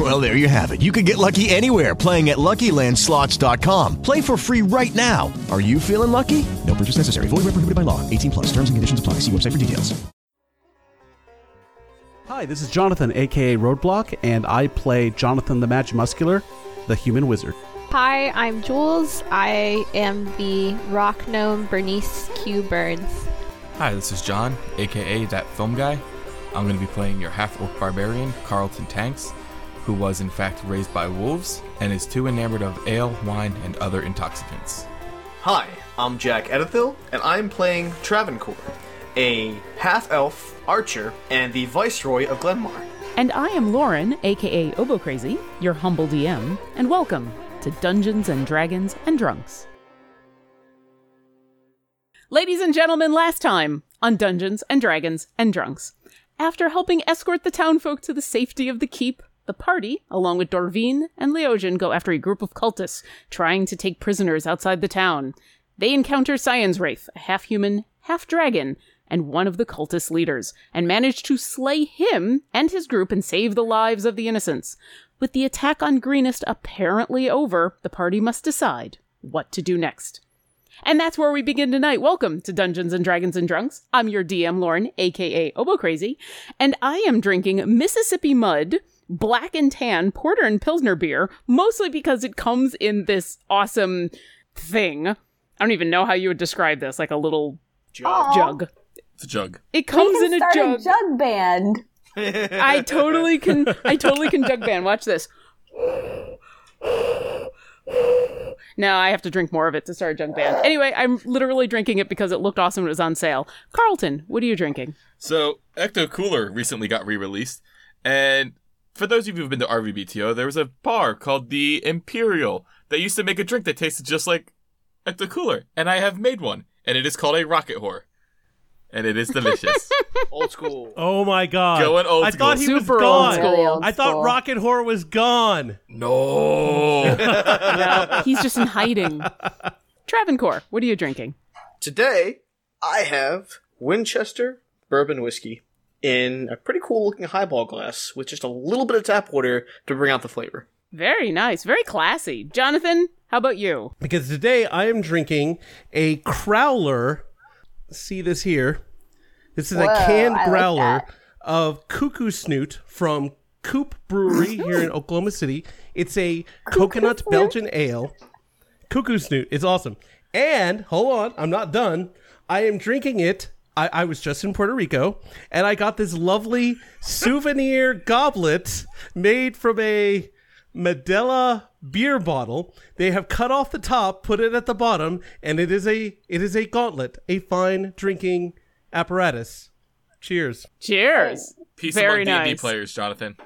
Well, there you have it. You can get lucky anywhere playing at LuckyLandSlots.com. Play for free right now. Are you feeling lucky? No purchase necessary. Void where prohibited by law. 18 plus. Terms and conditions apply. See website for details. Hi, this is Jonathan, aka Roadblock, and I play Jonathan the Magimuscular, the human wizard. Hi, I'm Jules. I am the rock gnome Bernice Q Burns. Hi, this is John, aka That Film Guy. I'm going to be playing your half orc barbarian, Carlton Tanks, who was in fact raised by wolves and is too enamored of ale, wine, and other intoxicants. Hi, I'm Jack Edithil, and I'm playing Travancore, a half elf archer and the Viceroy of Glenmar. And I am Lauren, aka Obo Crazy, your humble DM, and welcome to Dungeons and Dragons and Drunks. Ladies and gentlemen, last time on Dungeons and Dragons and Drunks. After helping escort the townfolk to the safety of the keep, the party, along with Dorvine and Leogen, go after a group of cultists trying to take prisoners outside the town. They encounter Cyanwrath, a half human, half dragon, and one of the cultist leaders, and manage to slay him and his group and save the lives of the innocents. With the attack on Greenest apparently over, the party must decide what to do next. And that's where we begin tonight. Welcome to Dungeons and Dragons and Drunks. I'm your DM, Lauren, aka Obo Crazy, and I am drinking Mississippi Mud, black and tan porter and pilsner beer, mostly because it comes in this awesome thing. I don't even know how you would describe this, like a little Aw. jug. It's a jug. It comes in a jug. a jug band. I totally can. I totally can jug band. Watch this. No, I have to drink more of it to start a jug band. Anyway, I'm literally drinking it because it looked awesome. And it was on sale. Carlton, what are you drinking? So, Ecto Cooler recently got re released, and for those of you who've been to RVBTO, there was a bar called the Imperial that used to make a drink that tasted just like Ecto Cooler, and I have made one, and it is called a Rocket Whore. And it is delicious. Old school. Oh my god. Going old I thought school. he was Super old gone. school. I thought. Rocket Whore was gone. no. No, he's just in hiding. Travancore, what are you drinking? Today, I have Winchester bourbon whiskey in a pretty cool looking highball glass with just a little bit of tap water to bring out the flavor. Very nice, very classy. Jonathan, how about you? Because today I am drinking a Crowler. See this here. This is Whoa, a canned I growler that. of Cuckoo Snoot from Coop Brewery here in Oklahoma City. It's a coconut Snoot? Belgian ale. Cuckoo Snoot. It's awesome. And hold on, I'm not done. I am drinking it. I, I was just in Puerto Rico, and I got this lovely souvenir goblet made from a Medalla beer bottle. They have cut off the top, put it at the bottom, and it is a it is a gauntlet, a fine drinking apparatus. Cheers. Cheers. Peace Very among D&D players, Jonathan.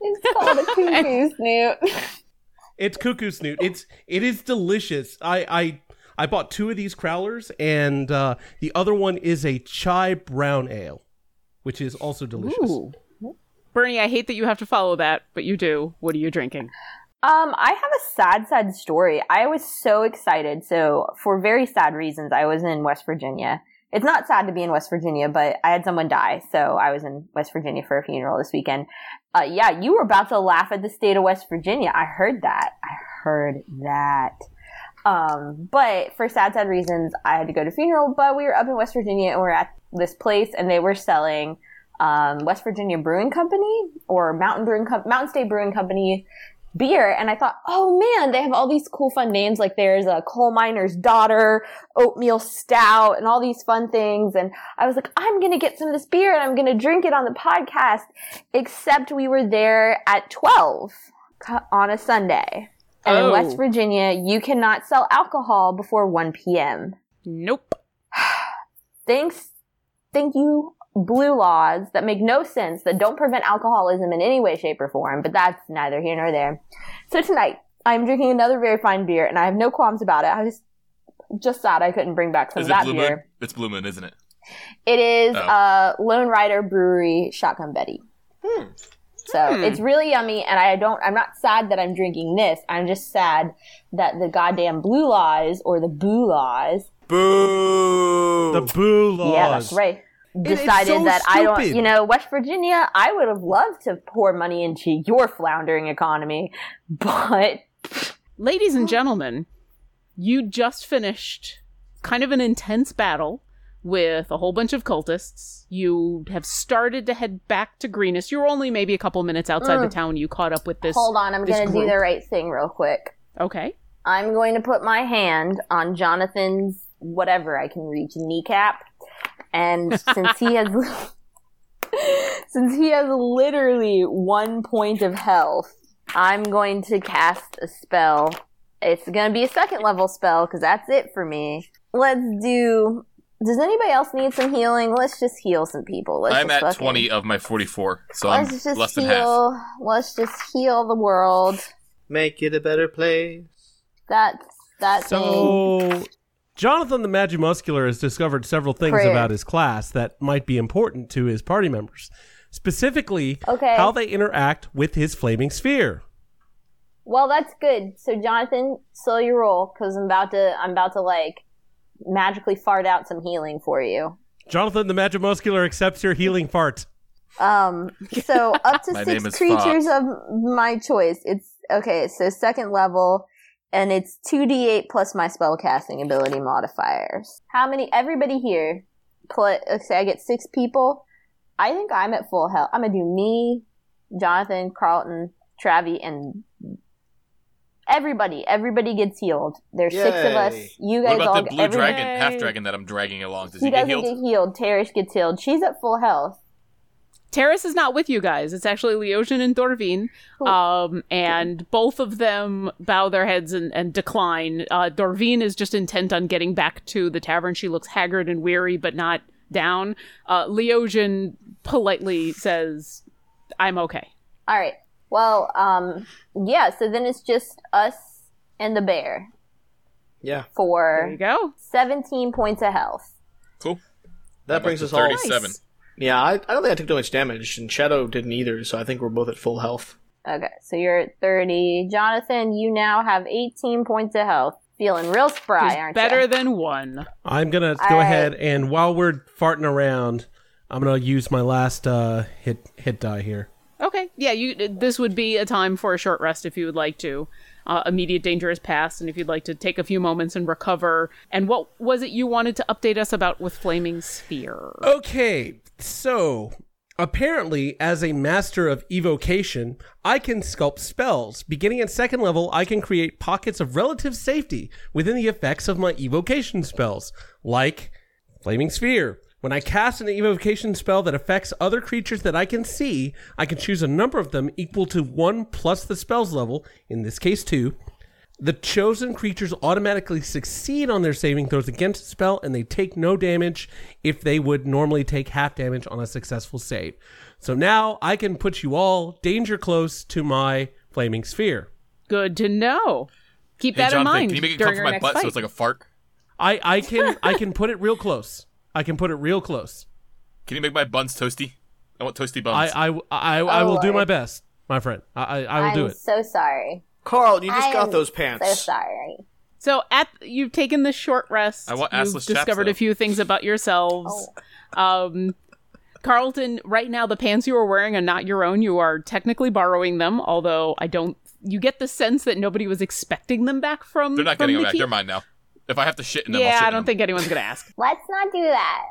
It's called a cuckoo snoot. It's cuckoo snoot. It's it is delicious. I I I bought two of these crowlers, and uh, the other one is a chai brown ale, which is also delicious. Ooh. Bernie, I hate that you have to follow that, but you do. What are you drinking? Um, I have a sad, sad story. I was so excited. So, for very sad reasons, I was in West Virginia. It's not sad to be in West Virginia, but I had someone die, so I was in West Virginia for a funeral this weekend. Uh, yeah, you were about to laugh at the state of West Virginia. I heard that. I heard that. Um, but for sad, sad reasons, I had to go to funeral. But we were up in West Virginia and we are at this place, and they were selling um, West Virginia Brewing Company or Mountain Brewing Com- Mountain State Brewing Company beer. And I thought, oh man, they have all these cool, fun names. Like there's a coal miner's daughter, oatmeal stout, and all these fun things. And I was like, I'm gonna get some of this beer and I'm gonna drink it on the podcast. Except we were there at 12 on a Sunday. And Oh. in West Virginia, you cannot sell alcohol before 1 p.m. Nope. Thanks, thank you, blue laws that make no sense, that don't prevent alcoholism in any way, shape, or form, but that's neither here nor there. So tonight, I'm drinking another very fine beer, and I have no qualms about it. I was just sad I couldn't bring back some Is of it that Blue beer. Moon? It's Blue Moon, isn't it? It is Oh. uh, Lone Rider Brewery Shotgun Betty. So Hmm. it's really yummy, and I don't. I'm not sad that I'm drinking this. I'm just sad that the goddamn blue laws or the boo laws. Boo. The boo laws. Yeah, that's right. It is Decided so that I don't. You know, West Virginia. I would have loved to pour money into your floundering economy, but Ladies and gentlemen, you just finished kind of an intense battle with a whole bunch of cultists. You have started to head back to Greenest. You're only maybe a couple minutes outside the Mm. town. You caught up with this. hold on. I'm going to do the right thing real quick. Okay. I'm going to put my hand on Jonathan's whatever I can reach kneecap, and since he has since he has literally one point of health, I'm going to cast a spell. It's going to be a second level spell because that's it for me. Let's do. Does anybody else need some healing? Let's just heal some people. Let's I'm just at fucking- 20 of my 44, so I'm Let's just less than half. heal. Let's just heal the world. Make it a better place. That's that thing. So, Jonathan the Magimuscular has discovered several things Prayer. about his class that might be important to his party members. Specifically, Okay. how they interact with his flaming sphere. Well, that's good. So, Jonathan, slow your roll because I'm about to. I'm about to like magically fart out some healing for you. Jonathan the Magimuscular accepts your healing fart. Um. So up to six creatures Fox. of my choice. It's okay. So second level, and it's two d eight plus my spell casting ability modifiers. How many? Everybody here. Play. Say I get six people. I think I'm at full health. I'm gonna do me, Jonathan, Carlton, Travi, and everybody. Everybody gets healed. There's six of us. Yay. You What guys about all. the blue every- dragon, half dragon that I'm dragging along? Does He he, get doesn't healed? get healed. Terrace gets healed. She's at full health. Terrace is not with you guys. It's actually Leosian and Dorvine. Um, and both of them bow their heads and, and decline. Uh, Dorvine is just intent on getting back to the tavern. She looks haggard and weary, but not down. Uh, Leosian politely says, I'm okay. All right. Well, um, yeah. So then it's just us and the bear Yeah. for there you go. seventeen points of health. Cool. That brings us to all 37. Yeah, I, I don't think I took too much damage, and Shadow didn't either, so I think we're both at full health. Okay, so you're at thirty. Jonathan, you now have eighteen points of health. Feeling real spry, There's aren't better you? Better than one. I'm gonna go All right. ahead and while we're farting around, I'm gonna use my last uh, hit hit die here. Okay, yeah, you. This would be a time for a short rest if you would like to. Uh, immediate danger is past, and if you'd like to take a few moments and recover. And what was it you wanted to update us about with Flaming Sphere? Okay, so apparently, as a master of evocation, I can sculpt spells. Beginning at second level, I can create pockets of relative safety within the effects of my evocation spells, like Flaming Sphere. When I cast an evocation spell that affects other creatures that I can see, I can choose a number of them equal to 1 plus the spell's level, in this case 2. The chosen creatures automatically succeed on their saving throws against the spell, and they take no damage if they would normally take half damage on a successful save. So now I can put you all danger close to my flaming sphere. Good to know. Keep Hey, that Jonathan, in mind can you make it come your from my next butt fight. so it's like a fart? I I can I can put it real close. I can put it real close. Can you make my buns toasty? I want toasty buns. I I I, I will do my best, my friend. I I, I will I'm do it. so sorry. Carl, you just I got am those pants. So sorry. So at you've taken this short rest. I want you've assless chaps, discovered though. a few things about yourselves. Um, Carlton, right now the pants you are wearing are not your own. You are technically borrowing them, although I don't. You get the sense that nobody was expecting them back from. They're not from getting the them back. keep. They're mine now. If I have to shit in them, I'll Yeah, shit I don't them. think anyone's gonna ask. Let's not do that.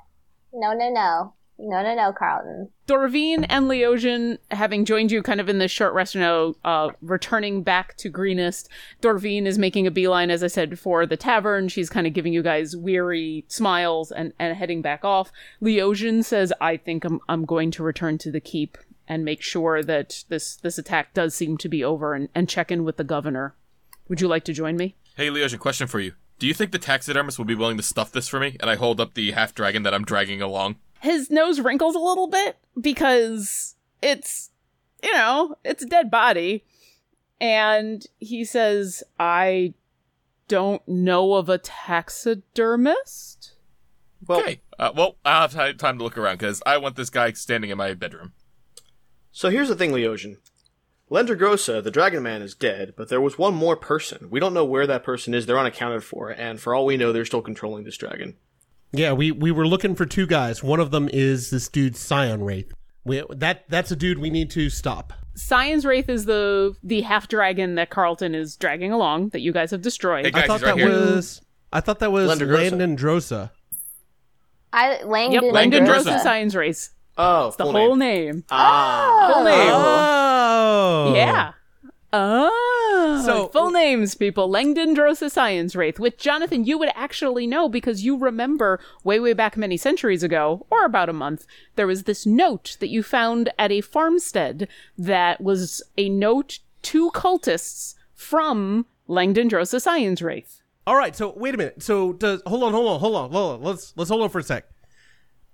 No, no, no, no, no, no, Carlton. Dorvine and Leosian, having joined you kind of in this short rest now, uh, returning back to Greenest, Dorvine is making a beeline, as I said, for the tavern. She's kind of giving you guys weary smiles and, and heading back off. Leosian says, I think I'm, I'm going to return to the keep and make sure that this, this attack does seem to be over and, and check in with the governor. Would you like to join me? Hey, Leosian, question for you. Do you think the taxidermist will be willing to stuff this for me? And I hold up the half dragon that I'm dragging along. his nose wrinkles a little bit because it's you know it's a dead body and he says i don't know of a taxidermist Well, Okay. Uh, well, I'll have ti- time to look around because I want this guy standing in my bedroom. So here's the thing, Leosian. Lendragosa, the Dragon Man, is dead, but there was one more person. We don't know where that person is. They're unaccounted for, and for all we know, they're still controlling this dragon. Yeah, we, we were looking for two guys. One of them is this dude Cyanwrath. We, that that's a dude we need to stop. Cyanwrath is the the half dragon that Carlton is dragging along that you guys have destroyed. Hey, guys, I thought he's right that was I thought that was Lendragosa. Landon Drosa. I Langdon. yep, Langdon Drosa. Drosa Science Race. Oh, The full whole name. name. Ah. Full name. Oh, Oh. Yeah. Oh, So- full names, people. Langdon Drosa Cyanwrath, which Jonathan, you would actually know because you remember way, way back many centuries ago, or about a month, there was this note that you found at a farmstead that was a note to cultists from Langdon Drosa Cyanwrath. All right, so wait a minute. So does hold on, hold on, hold on, hold on. Let's let's hold on for a sec.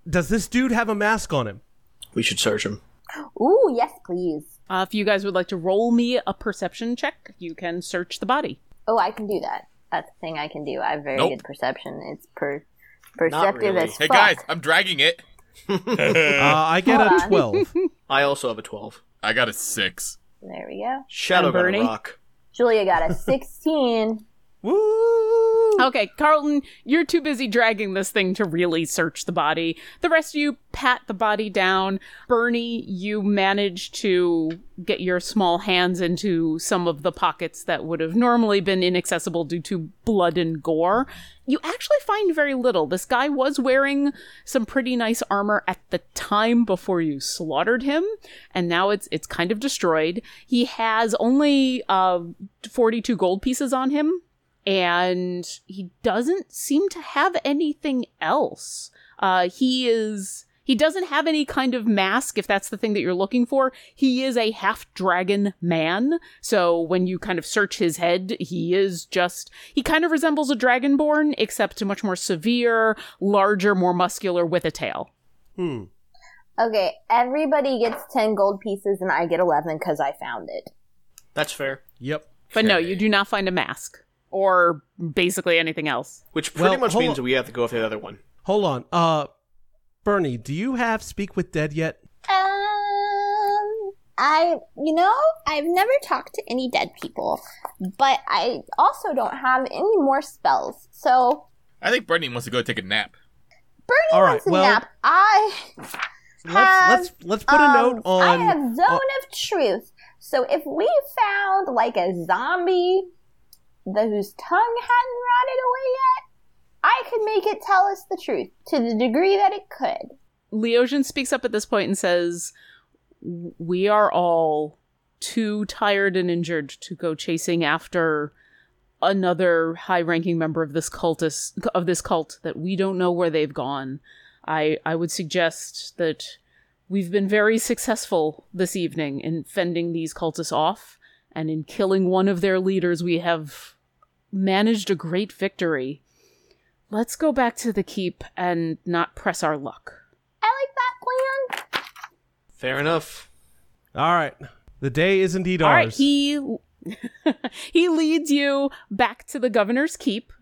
Does this dude have a mask on him? We should search him. Ooh, yes, please. Uh, if you guys would like to roll me a perception check, you can search the body. Oh, I can do that. That's the thing I can do. I have very Nope. good perception. It's per perceptive really. as Hey fuck. guys, I'm dragging it. Uh, I get Hold a on. twelve. I also have a 12. I got a six. There we go. Shadow And got a Bernie? rock. Julia got a 16. Woo! Okay, Carlton, you're too busy dragging this thing to really search the body. The rest of you pat the body down. Bernie, you manage to get your small hands into some of the pockets that would have normally been inaccessible due to blood and gore. You actually find very little. This guy was wearing some pretty nice armor at the time before you slaughtered him, and now it's it's kind of destroyed. He has only uh 42 gold pieces on him, and he doesn't seem to have anything else. Uh, he is. He doesn't have any kind of mask, if that's the thing that you're looking for. He is a half dragon man. So when you kind of search his head, he is just. He kind of resembles a dragonborn, except much more severe, larger, more muscular with a tail. Hmm. Okay, everybody gets 10 gold pieces and I get 11 because I found it. That's fair. Yep. But no, you do not find a mask. Or basically anything else. Which pretty Well, much means on. we have to go with the other one. Hold on. Uh, Bernie, do you have Speak with Dead yet? Um, I, you know, I've never talked to any dead people, but I also don't have any more spells. So I think Bernie wants to go take a nap. Bernie All right, wants a well- nap. I Let's let's let's put a um, note on. I have zone on- of truth. So if we found like a zombie the, whose tongue hadn't rotted away yet, I could make it tell us the truth to the degree that it could. Leosian speaks up at this point and says, We are all too tired and injured to go chasing after another high ranking member of this cultist of this cult that we don't know where they've gone. I I would suggest that we've been very successful this evening in fending these cultists off and in killing one of their leaders we have managed a great victory. Let's go back to the keep and not press our luck. I like that plan. Fair enough. All right. The day is indeed All right, ours. he he leads you back to the governor's keep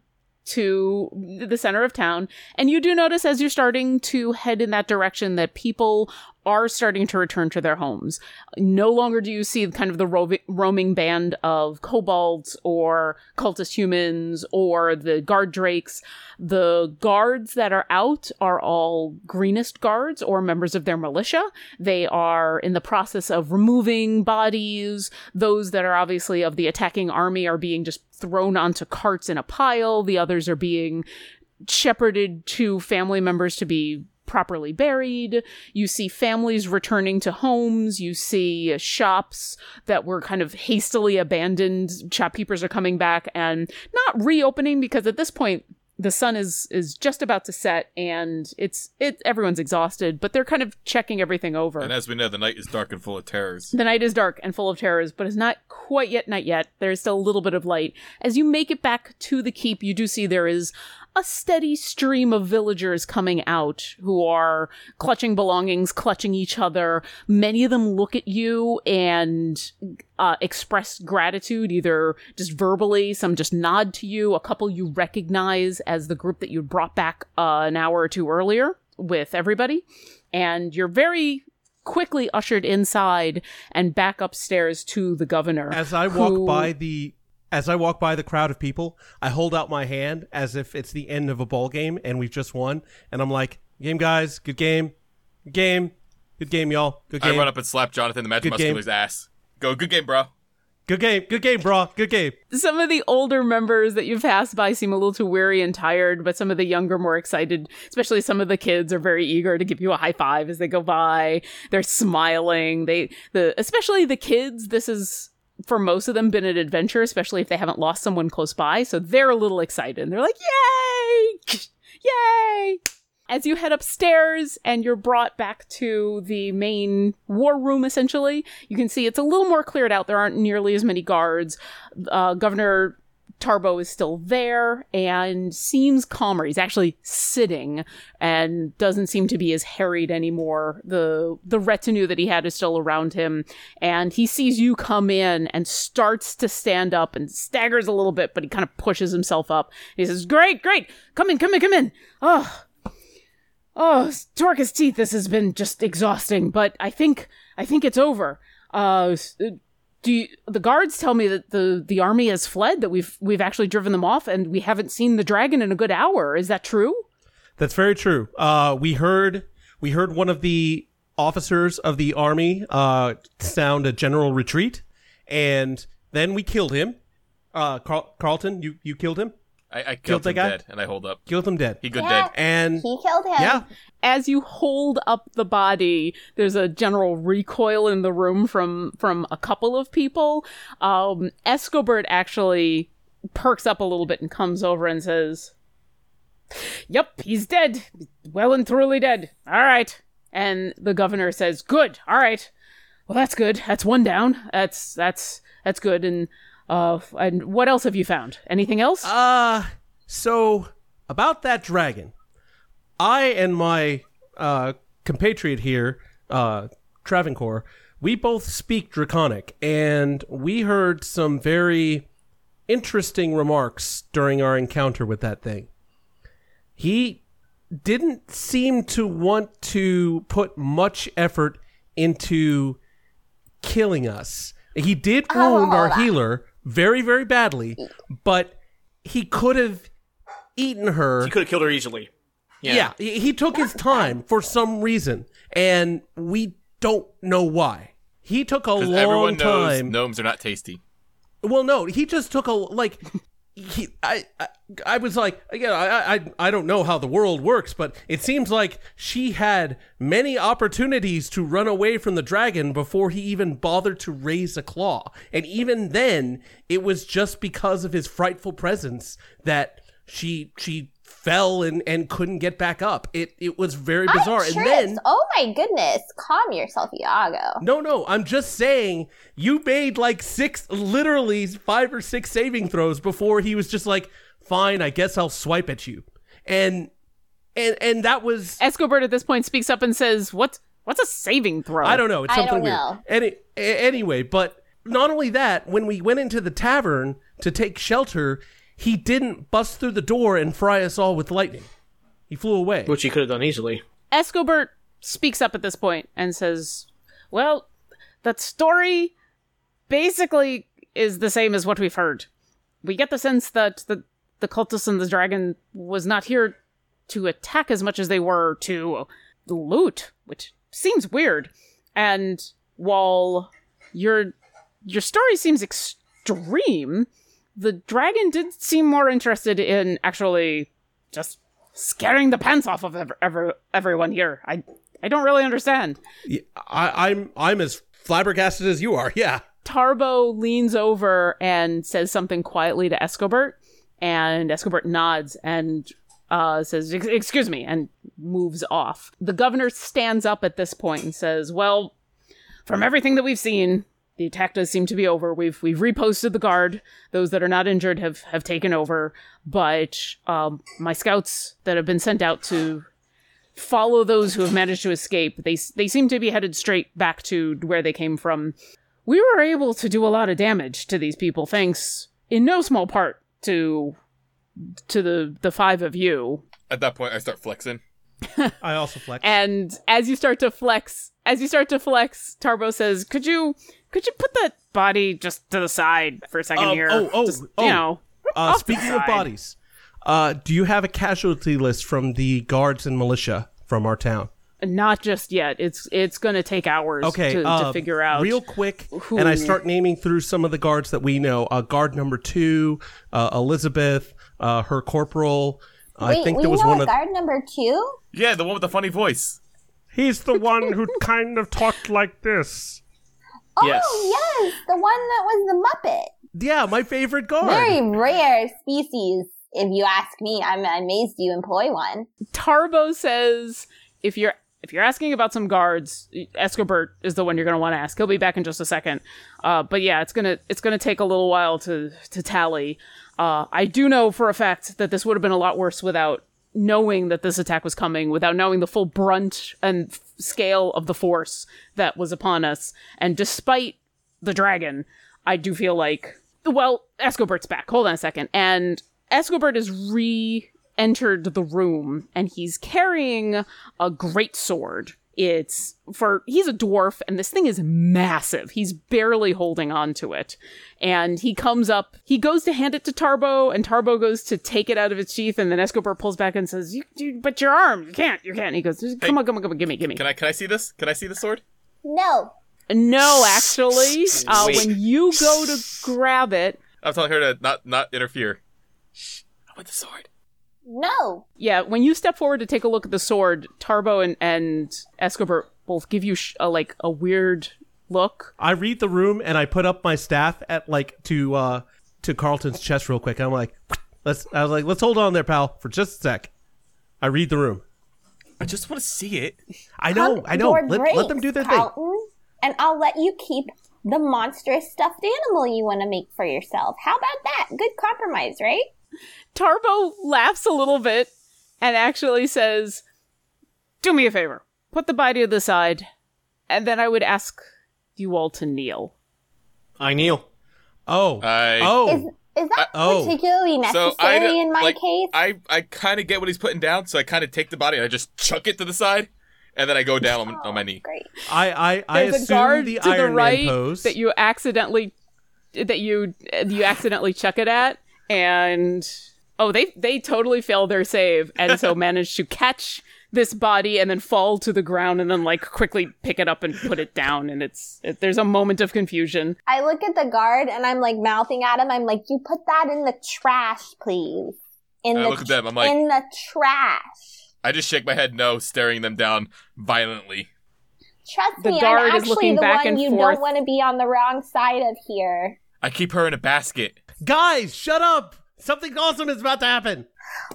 to the center of town and you do notice as you're starting to head in that direction that people are starting to return to their homes. No longer do you see kind of the ro- roaming band of kobolds or cultist humans or the guard drakes. The guards that are out are all greenest guards or members of their militia. They are in the process of removing bodies. Those that are obviously of the attacking army are being just thrown onto carts in a pile. The others are being shepherded to family members to be properly buried. You see families returning to homes. You see shops that were kind of hastily abandoned. Shopkeepers are coming back and not reopening because at this point the sun is is just about to set and it's it everyone's exhausted, but they're kind of checking everything over. And as we know, the night is dark and full of terrors. The night is dark and full of terrors, but it's not quite yet night yet. There's still a little bit of light. As you make it back to the keep, you do see there is a steady stream of villagers coming out who are clutching belongings, clutching each other. Many of them look at you and uh, express gratitude, either just verbally, some just nod to you. A couple you recognize as the group that you brought back uh, an hour or two earlier with everybody. And you're very quickly ushered inside and back upstairs to the governor. As I walk who- by the as I walk by the crowd of people, I hold out my hand as if it's the end of a ball game and we've just won, and I'm like, "Game, guys, good game, good game, good game, y'all, good game." I run up and slap Jonathan the Magic Good game. Ass. Go, good game, bro. Good game, good game, bro, good game. some of the older members that you've passed by seem a little too weary and tired, but some of the younger, more excited, especially some of the kids, are very eager to give you a high five as they go by. They're smiling. They, the, especially the kids, this is for most of them been an adventure, especially if they haven't lost someone close by. So they're a little excited. And they're like, yay! Yay! As you head upstairs and you're brought back to the main war room, essentially, you can see it's a little more cleared out. There aren't nearly as many guards. Uh, Governor Tarbaw is still there and seems calmer. He's actually sitting and doesn't seem to be as harried anymore. The the retinue that he had is still around him, and he sees you come in and starts to stand up and staggers a little bit, but he kind of pushes himself up. He says, "Great, great, come in, come in, come in." Oh, oh, torque his teeth. This has been just exhausting, but I think I think it's over. Uh, do you, the guards tell me that the the army has fled? That we've we've actually driven them off, and we haven't seen the dragon in a good hour. Is that true? That's very true. Uh, we heard we heard one of the officers of the army uh, sound a general retreat, and then we killed him. Uh, Carl- Carlton, you you killed him. I, I Killed killed that him guy? dead, and I hold up. Killed him dead. He good Yeah. dead. And He killed him. yeah, As you hold up the body, there's a general recoil in the room from from a couple of people. Um, Escobert actually perks up a little bit and comes over and says, "Yep, he's dead. Well and truly dead. All right." And the governor says, "Good. All right. Well, that's good. That's one down. That's that's that's good." And uh, and what else have you found? Anything else? Uh, so about that dragon, I and my uh, compatriot here, uh, Travancore, we both speak Draconic, and we heard some very interesting remarks during our encounter with that thing. He didn't seem to want to put much effort into killing us. He did Oh, wound our hold healer very, very badly, but he could have eaten her. He could have killed her easily. Yeah, he, he took his time for some reason, and we don't know why. He took a Because long everyone knows time. gnomes are not tasty. Well, no, he just took a like. He, I, I, I was like, again, I, I, I don't know how the world works, but it seems like she had many opportunities to run away from the dragon before he even bothered to raise a claw, and even then, it was just because of his frightful presence that she, she fell and and couldn't get back up. It, it was very bizarre, and then. oh my goodness, calm yourself, Iago. No, no, I'm just saying you made like six, literally five or six saving throws before he was just like, "Fine, I guess I'll swipe at you," and and and that was Escobert at this point speaks up and says, "What? What's a saving throw?" I don't know, it's I something don't weird. know. Any anyway, but not only that, when we went into the tavern to take shelter, he didn't bust through the door and fry us all with lightning. He flew away. Which he could have done easily. Escobert speaks up at this point and says, "Well, that story basically is the same as what we've heard. We get the sense that the the cultists and the dragon was not here to attack as much as they were to loot, which seems weird. And while your your story seems extreme, the dragon did seem more interested in actually just scaring the pants off of ev- ever, everyone here. I I don't really understand. Yeah, I, I'm I'm as flabbergasted as you are. Yeah. Tarbaw leans over and says something quietly to Escobert, and Escobert nods and uh, says, "Excuse me," and moves off. The governor stands up at this point and says, "Well, from everything that we've seen, the attack does seem to be over. We've we've reposted the guard. Those that are not injured have have taken over, but um, my scouts that have been sent out to follow those who have managed to escape, they they seem to be headed straight back to where they came from. We were able to do a lot of damage to these people, thanks in no small part to to the the five of you. At that point, I start flexing. I also flex. And as you start to flex, as you start to flex, Tarbaw says, "Could you could you put that body just to the side for a second Um, here? oh, oh, Just, oh. you know." Uh, off to the speaking of bodies, uh, do you have a casualty list from the guards and militia from our town? Not just yet. It's it's going to take hours Okay, to, uh, to figure out real quick, who- and I start naming through some of the guards that we know. Uh, guard number two, uh, Elizabeth, uh, her corporal. I Wait, think we there was know one of. guard number two? Yeah, the one with the funny voice. He's the one who kind of talked like this. Oh, yes, the one that was the Muppet. Yeah, my favorite guard. Very rare species, if you ask me. I'm amazed you employ one. Tarbaw says if you're if you're asking about some guards, Escobert is the one you're going to want to ask. He'll be back in just a second. Uh, but yeah, it's gonna it's gonna take a little while to to tally. Uh, I do know for a fact that this would have been a lot worse without knowing that this attack was coming, without knowing the full brunt and f- scale of the force that was upon us. And despite the dragon, I do feel like well, Escobert's back. Hold on a second. And Escobert is re entered the room and he's carrying a great sword. It's for he's a dwarf and this thing is massive. He's barely holding on to it. And he comes up, he goes to hand it to Tarbaw and Tarbaw goes to take it out of its sheath and then Escobert pulls back and says, "You, you but your arm, you can't, you can't." He goes, "Come on, come on, come on, give me, give me." Can I can I see this? Can I see the sword? No. No, actually, uh, when you go to grab it, I'm telling her to not not interfere. Shh. I want the sword. No. yeah, when you step forward to take a look at the sword, Tarbaw and, and Escobert both give you sh- a, like a weird look. I read the room and I put up my staff at like to uh to Carlton's chest real quick. I'm like, let's. I was like, let's hold on there, pal, for just a sec. I read the room. I just want to see it. I know, I know. Your Let, let them do their Carlton, And I'll let you keep the monstrous stuffed animal you want to make for yourself. How about that? Good compromise, right? Tarbaw laughs a little bit and actually says, Do me a favor, put the body to the side, and then I would ask you all to kneel. I kneel. Oh. I oh. Is is that oh. particularly necessary so I in my like, case? I I kind of get what he's putting down, so I kind of take the body and I just chuck it to the side, and then I go down on, on my oh, knee. Great. I I I There's a assume guard the to the Iron right Man pose. that you accidentally that you you accidentally chuck it at, and oh, they they totally fail their save, and so manage to catch this body and then fall to the ground and then like quickly pick it up and put it down, and it's it, there's a moment of confusion. I look at the guard and I'm like mouthing at him. I'm like, "You put that in the trash, please." In And I the look at them, I'm like- in the trash. I just shake my head no, staring them down violently. Trust The me, guard I'm is actually looking the back one you forth. don't want to be on the wrong side of here. I keep her in a basket. Guys, shut up! Something awesome is about to happen.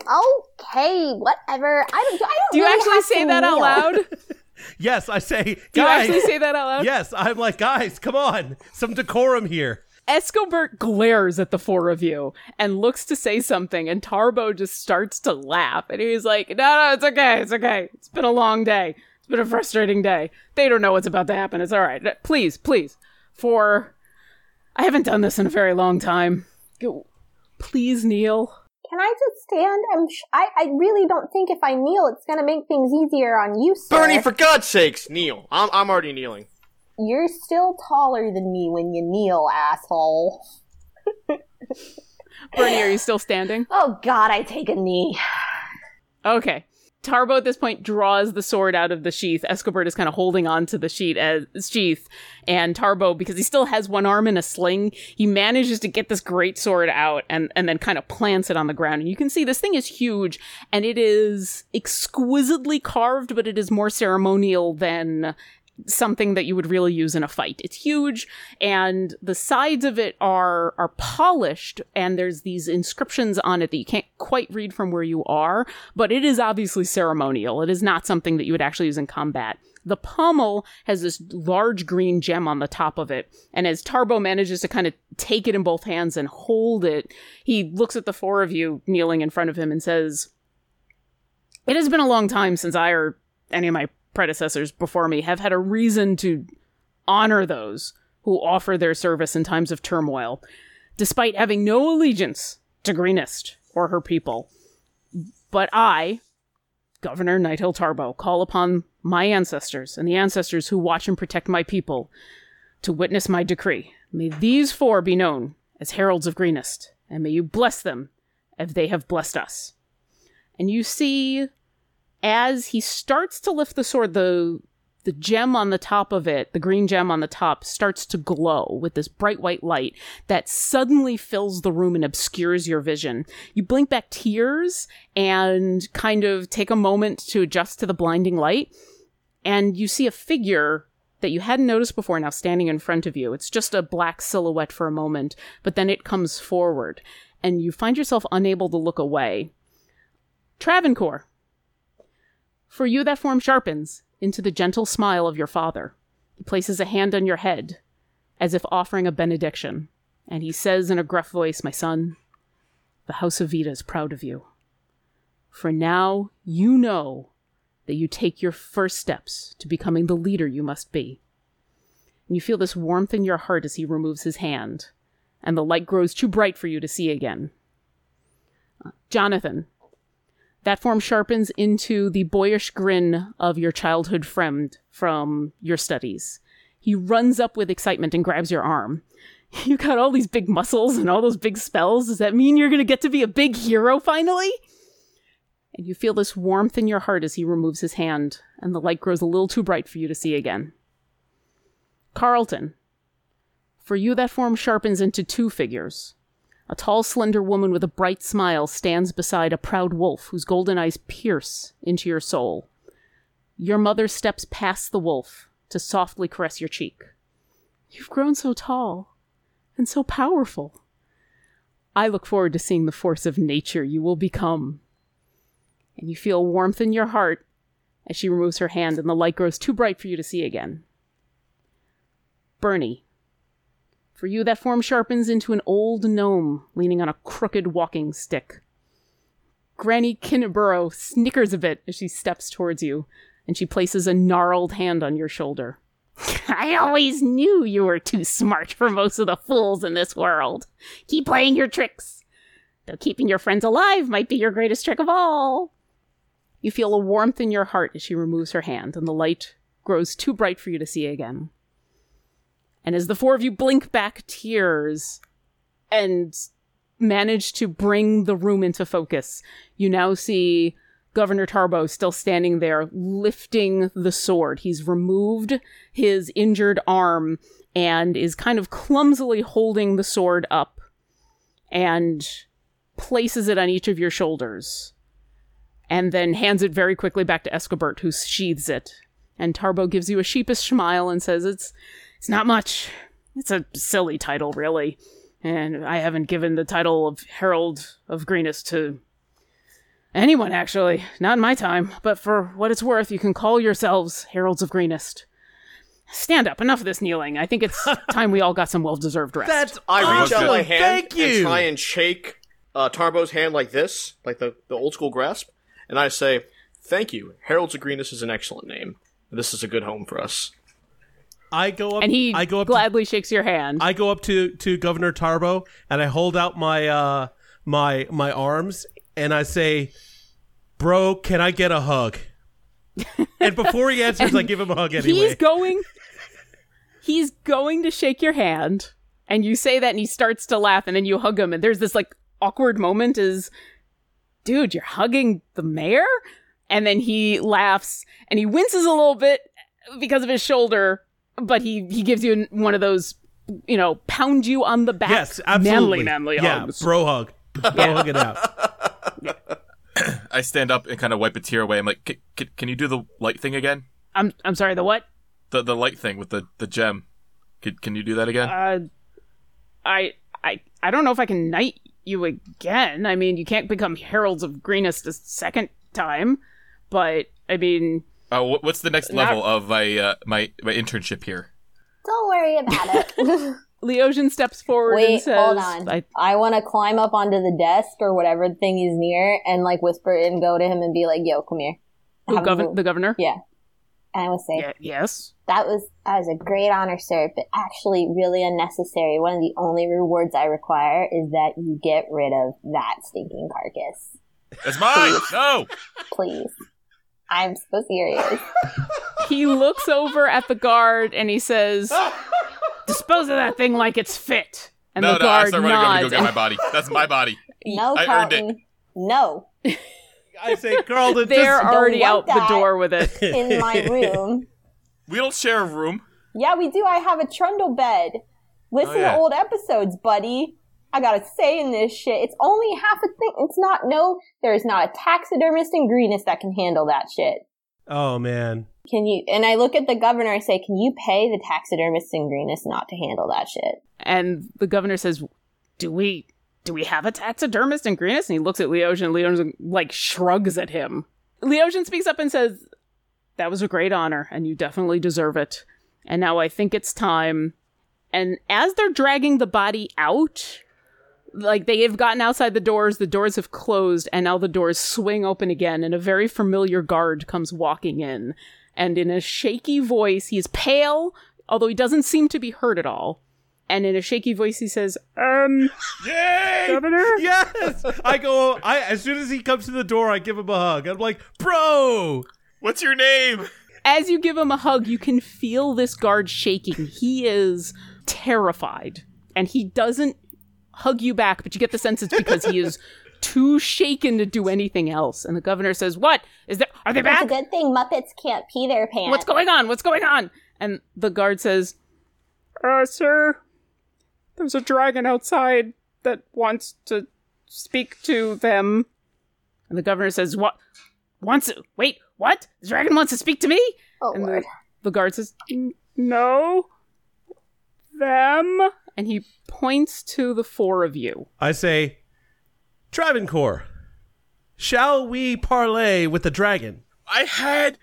Okay, whatever. I don't. I don't. Do you really actually say to that out loud? Yes, I say. Do you actually say that out loud? Yes, I'm like, guys, come on, some decorum here. Escobert glares at the four of you and looks to say something, and Tarbaw just starts to laugh. And he's like, No, no, it's okay. It's okay. It's been a long day. It's been a frustrating day. They don't know what's about to happen. It's all right. Please, please. For. I haven't done this in a very long time. Go- Please kneel. Can I just stand? I'm. Sh- I. I really don't think if I kneel, it's gonna make things easier on you, sir. Bernie, for God's sakes, kneel. I'm, I'm already kneeling. You're still taller than me when you kneel, asshole. Bernie, are you still standing? Oh God, I take a knee. Okay. Tarbaw at this point draws the sword out of the sheath. Escobert is kind of holding on to the as sheath, and Tarbaw, because he still has one arm in a sling, he manages to get this great sword out and and then kind of plants it on the ground. And you can see this thing is huge, and it is exquisitely carved, but it is more ceremonial than something that you would really use in a fight. It's huge and the sides of it are are polished and there's these inscriptions on it that you can't quite read from where you are, but it is obviously ceremonial. It is not something that you would actually use in combat. The pommel has this large green gem on the top of it. And as Tarbaw manages to kind of take it in both hands and hold it, he looks at the four of you kneeling in front of him and says, It has been a long time since I or any of my predecessors before me have had a reason to honor those who offer their service in times of turmoil, despite having no allegiance to Greenest or her people. But I, Governor Nighthill Tarbaw, call upon my ancestors and the ancestors who watch and protect my people to witness my decree. May these four be known as heralds of Greenest, and may you bless them as they have blessed us. And you see, as he starts to lift the sword, the the gem on the top of it, the green gem on the top, starts to glow with this bright white light that suddenly fills the room and obscures your vision. You blink back tears and kind of take a moment to adjust to the blinding light, and you see a figure that you hadn't noticed before now standing in front of you. It's just a black silhouette for a moment, but then it comes forward, and you find yourself unable to look away. Travancore. For you, that form sharpens into the gentle smile of your father. He places a hand on your head, as if offering a benediction, and he says in a gruff voice, My son, the House of Vita is proud of you. For now you know that you take your first steps to becoming the leader you must be. And you feel this warmth in your heart as he removes his hand, and the light grows too bright for you to see again. Uh, Jonathan, that form sharpens into the boyish grin of your childhood friend from your studies. He runs up with excitement and grabs your arm. You got all these big muscles and all those big spells. Does that mean you're going to get to be a big hero finally? And you feel this warmth in your heart as he removes his hand, and the light grows a little too bright for you to see again. Carlton, for you that form sharpens into two figures. A tall, slender woman with a bright smile stands beside a proud wolf whose golden eyes pierce into your soul. Your mother steps past the wolf to softly caress your cheek. You've grown so tall and so powerful. I look forward to seeing the force of nature you will become. And you feel warmth in your heart as she removes her hand and the light grows too bright for you to see again. Bernie, for you, that form sharpens into an old gnome leaning on a crooked walking stick. Granny Kinnaburo snickers a bit as she steps towards you, and she places a gnarled hand on your shoulder. I always knew you were too smart for most of the fools in this world. Keep playing your tricks. Though keeping your friends alive might be your greatest trick of all. You feel a warmth in your heart as she removes her hand, and the light grows too bright for you to see again. And as the four of you blink back tears and manage to bring the room into focus, you now see Governor Tarbaw still standing there lifting the sword. He's removed his injured arm and is kind of clumsily holding the sword up and places it on each of your shoulders. And then hands it very quickly back to Escobert, who sheathes it. And Tarbaw gives you a sheepish smile and says, It's it's not much. It's a silly title, really. And I haven't given the title of Herald of Greenest to anyone, actually. Not in my time. But for what it's worth, you can call yourselves Heralds of Greenest. Stand up. Enough of this kneeling. I think it's time we all got some well-deserved rest. That's I reach out awesome. my hand Thank you. and try and shake uh, Tarbaw's hand like this, like the, the old school grasp, and I say, "Thank you. Heralds of Greenest is an excellent name. This is a good home for us." I go up and he I go up gladly shakes your hand. I go up to to Governor Tarbaw and I hold out my uh my my arms and I say, "Bro, can I get a hug?" and before he answers, I give him a hug anyway. He's going He's going to shake your hand and you say that and he starts to laugh and then you hug him and there's this like awkward moment is dude, you're hugging the mayor? And then he laughs and he winces a little bit because of his shoulder but he he gives you one of those you know pound you on the back yes absolutely manly manly yeah hugs. bro hug bro Yeah. hug it out I stand up and kind of wipe a tear away. I'm like, "C- c- can you do the light thing again? I'm I'm sorry the what The the light thing with the, the gem. Can, can you do that again? uh I I I don't know if I can knight you again I mean you can't become heralds of greenest a second time but I mean Uh, what's the next Not- level of my uh, my my internship here? Don't worry about it. Leosian steps forward and Wait, says, hold on. I, I, want to climb up onto the desk or whatever thing he's near and like whisper and go to him and be like, "Yo, come here." who, Have him govern- move. the governor? Yeah. And I would say, Yeah, yes. that was that was a great honor, sir, but actually really unnecessary. One of the only rewards I require is that you get rid of that stinking carcass, That's mine. no. please. I'm so serious. He looks over at the guard and he says, "Dispose of that thing like it's fit." And no, the no. I guard start running over to go get my body. That's my body. No, I earned it. No. I say, Carlton, They're just already out the door with it. In my room. We don't share a room. Yeah, we do. I have a trundle bed. Listen Oh, yeah. to old episodes, buddy. I gotta say in this shit, it's only half a thing. It's not, no, there's not a taxidermist in Greenest that can handle that shit. Oh man. Can you, and I look at the governor, I say, can you pay the taxidermist in Greenest not to handle that shit? And the governor says, "Do we do we have a taxidermist in Greenest?" And he looks at Leosian. Leosian like shrugs at him. Leosian speaks up and says, "That was a great honor, and you definitely deserve it. And now I think it's time." And as they're dragging the body out, like they have gotten outside the doors, the doors have closed, and now the doors swing open again, and a very familiar guard comes walking in. And in a shaky voice, he's pale, although he doesn't seem to be hurt at all. And in a shaky voice, he says, "Um, Yay! Governor? Yes! I go I as soon as he comes to the door, I give him a hug. I'm like, bro! What's your name? as you give him a hug, you can feel this guard shaking. He is terrified, and he doesn't hug you back, but you get the sense it's because he is too shaken to do anything else. And the governor says, "What is there? Are they That's a good thing Muppets can't pee their pants. What's going on? What's going on?" And the guard says, "Uh, sir, there's a dragon outside that wants to speak to them." And the governor says, "What? Wants to? Wait, what? The dragon wants to speak to me?" Oh, and Lord. the, the guard says, "No, them." And he points to the four of you. I say, Travancore, shall we parlay with the dragon? I had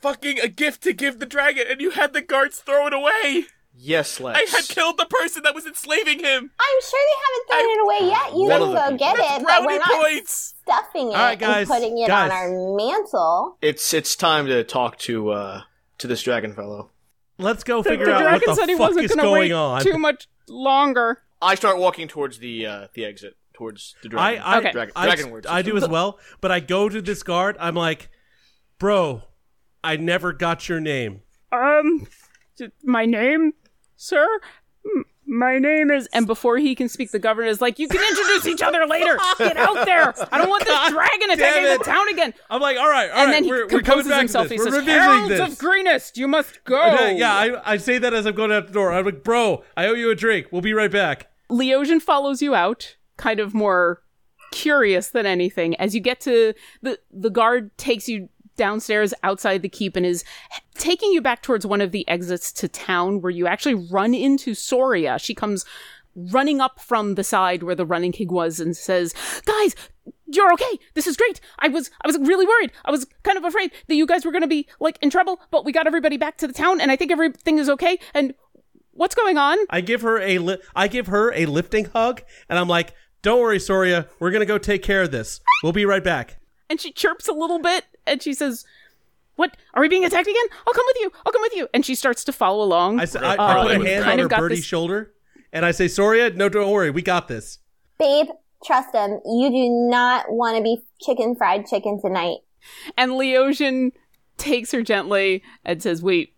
fucking a gift to give the dragon, and you had the guards throw it away. Yes, Lex. I had killed the person that was enslaving him. I'm sure they haven't thrown it away yet. You One can of go people. get That's it, but we're brownie not points. stuffing it All right, guys, and putting it guys. on our mantle. It's it's time to talk to uh to this dragon fellow. Let's go The, figure the out what dragon the said he fuck wasn't is going to going wait on. too much longer. I start walking towards the uh the exit, towards the I dragon. I, Okay. dragon, I, dragon words. I do as well, but I go to this guard. I'm like, bro, I never got your name. Um, my name, sir? My name is. And before he can speak, the governor is like, You can introduce each other later. Get out there. I don't want this dragon attacking the town again. I'm like, all right, all and right, then he we're, we're coming composes back himself. He. We're says, revisiting Heralds this. of Greenest, you must go. Uh, yeah, I, I say that as I'm going out the door. I'm like, bro, I owe you a drink. We'll be right back. Leosian follows you out, kind of more curious than anything. As you get to the the guard takes you downstairs outside the keep and is taking you back towards one of the exits to town where you actually run into Soria. She comes running up from the side where the running king was and says, "Guys, you're okay. This is great. I was I was really worried. I was kind of afraid that you guys were going to be like in trouble, but we got everybody back to the town and I think everything is okay. And what's going on?" I give her a li- I give her a lifting hug, and I'm like, don't worry, Soria. We're gonna go take care of this. We'll be right back. And she chirps a little bit and she says, "What? Are we being attacked again? I'll come with you. I'll come with you." And she starts to follow along. I, s- I- Uh, I put a hand kind on of her got birdie's this- shoulder, and I say, Soria, no, don't worry, we got this. Babe, trust him. You do not want to be chicken fried chicken tonight. And Leosian takes her gently and says, "Wait,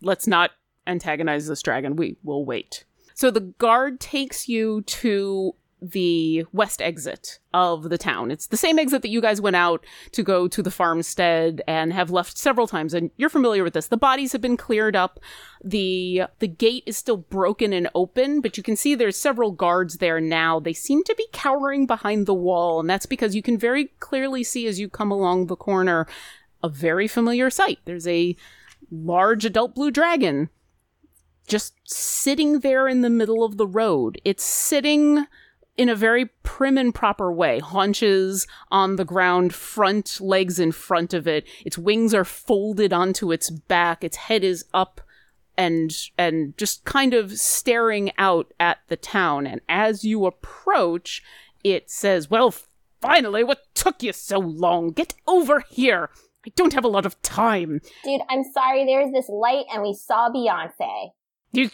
let's not antagonize this dragon. We will wait." So the guard takes you to the west exit of the town. It's the same exit that you guys went out to go to the farmstead and have left several times and you're familiar with this. The bodies have been cleared up. The the gate is still broken and open, but you can see there's several guards there now. They seem to be cowering behind the wall, and that's because you can very clearly see as you come along the corner a very familiar sight. There's a large adult blue dragon just sitting there in the middle of the road. It's sitting in a very prim and proper way. Haunches on the ground, front legs in front of it. Its wings are folded onto its back. Its head is up and and just kind of staring out at the town. And as you approach, it says, "Well, finally, what took you so long? Get over here. I don't have a lot of time." Dude, I'm sorry. There's this light, and we saw Beyonce. You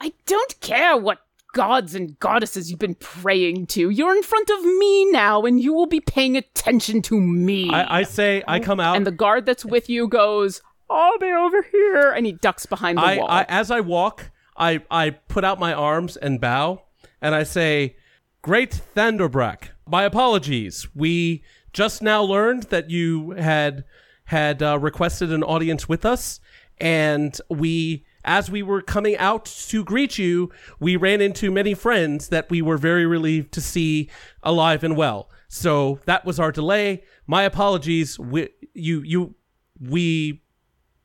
I don't care what gods and goddesses you've been praying to. You're in front of me now, and you will be paying attention to me. I, I say I come out and the guard that's with you goes, "I'll be over here," and he ducks behind the I, wall. I as I walk, I I put out my arms and bow, and I say, "Great Thunderbrak, my apologies. We just now learned that you had had uh, requested an audience with us, and we." As we were coming out to greet you, we ran into many friends that we were very relieved to see alive and well. So that was our delay. My apologies. We, you, you, we,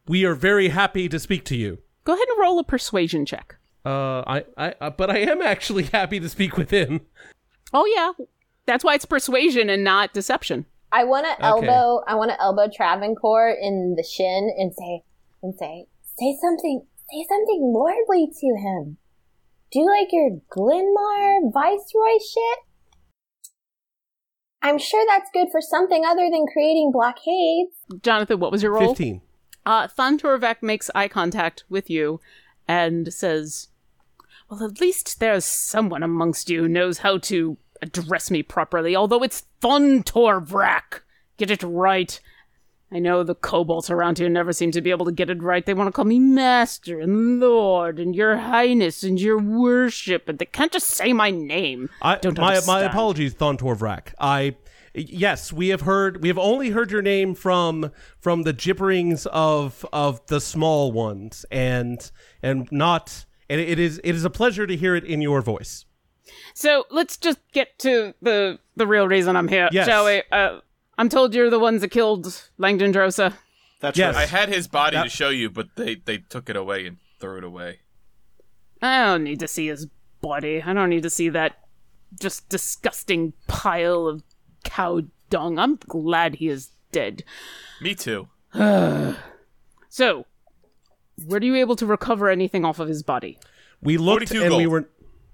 we are very happy to speak to you. Go ahead and roll a persuasion check. Uh, I, I, uh, but I am actually happy to speak with him. Oh yeah, that's why it's persuasion and not deception. I want to Okay. elbow. I want to elbow Travancore in the shin and say, and say, say something, say something lordly to him. Do you like your Glenmar Viceroy shit. I'm sure that's good for something other than creating blockades. Jonathan, what was your role? Fifteen. Uh, Thontorvek makes eye contact with you and says, Well, at least there's someone amongst you who knows how to address me properly, although it's Thontorvrak. Get it right. I know the kobolds around here never seem to be able to get it right. They want to call me Master and Lord and Your Highness and Your Worship, but they can't just say my name. I, Don't my my understand. apologies, Thontorvrak. I yes, we have heard we have only heard your name from from the gibberings of of the small ones and and not and it is it is a pleasure to hear it in your voice. So let's just get to the the real reason I'm here, Yes. shall we? Uh, I'm told you're the ones that killed Langdedrosa. That's Yes. I had his body That- to show you, but they, they took it away and threw it away. I don't need to see his body. I don't need to see that just disgusting pile of cow dung. I'm glad he is dead. Me too. So, were you able to recover anything off of his body? We looked 42 and we gold. were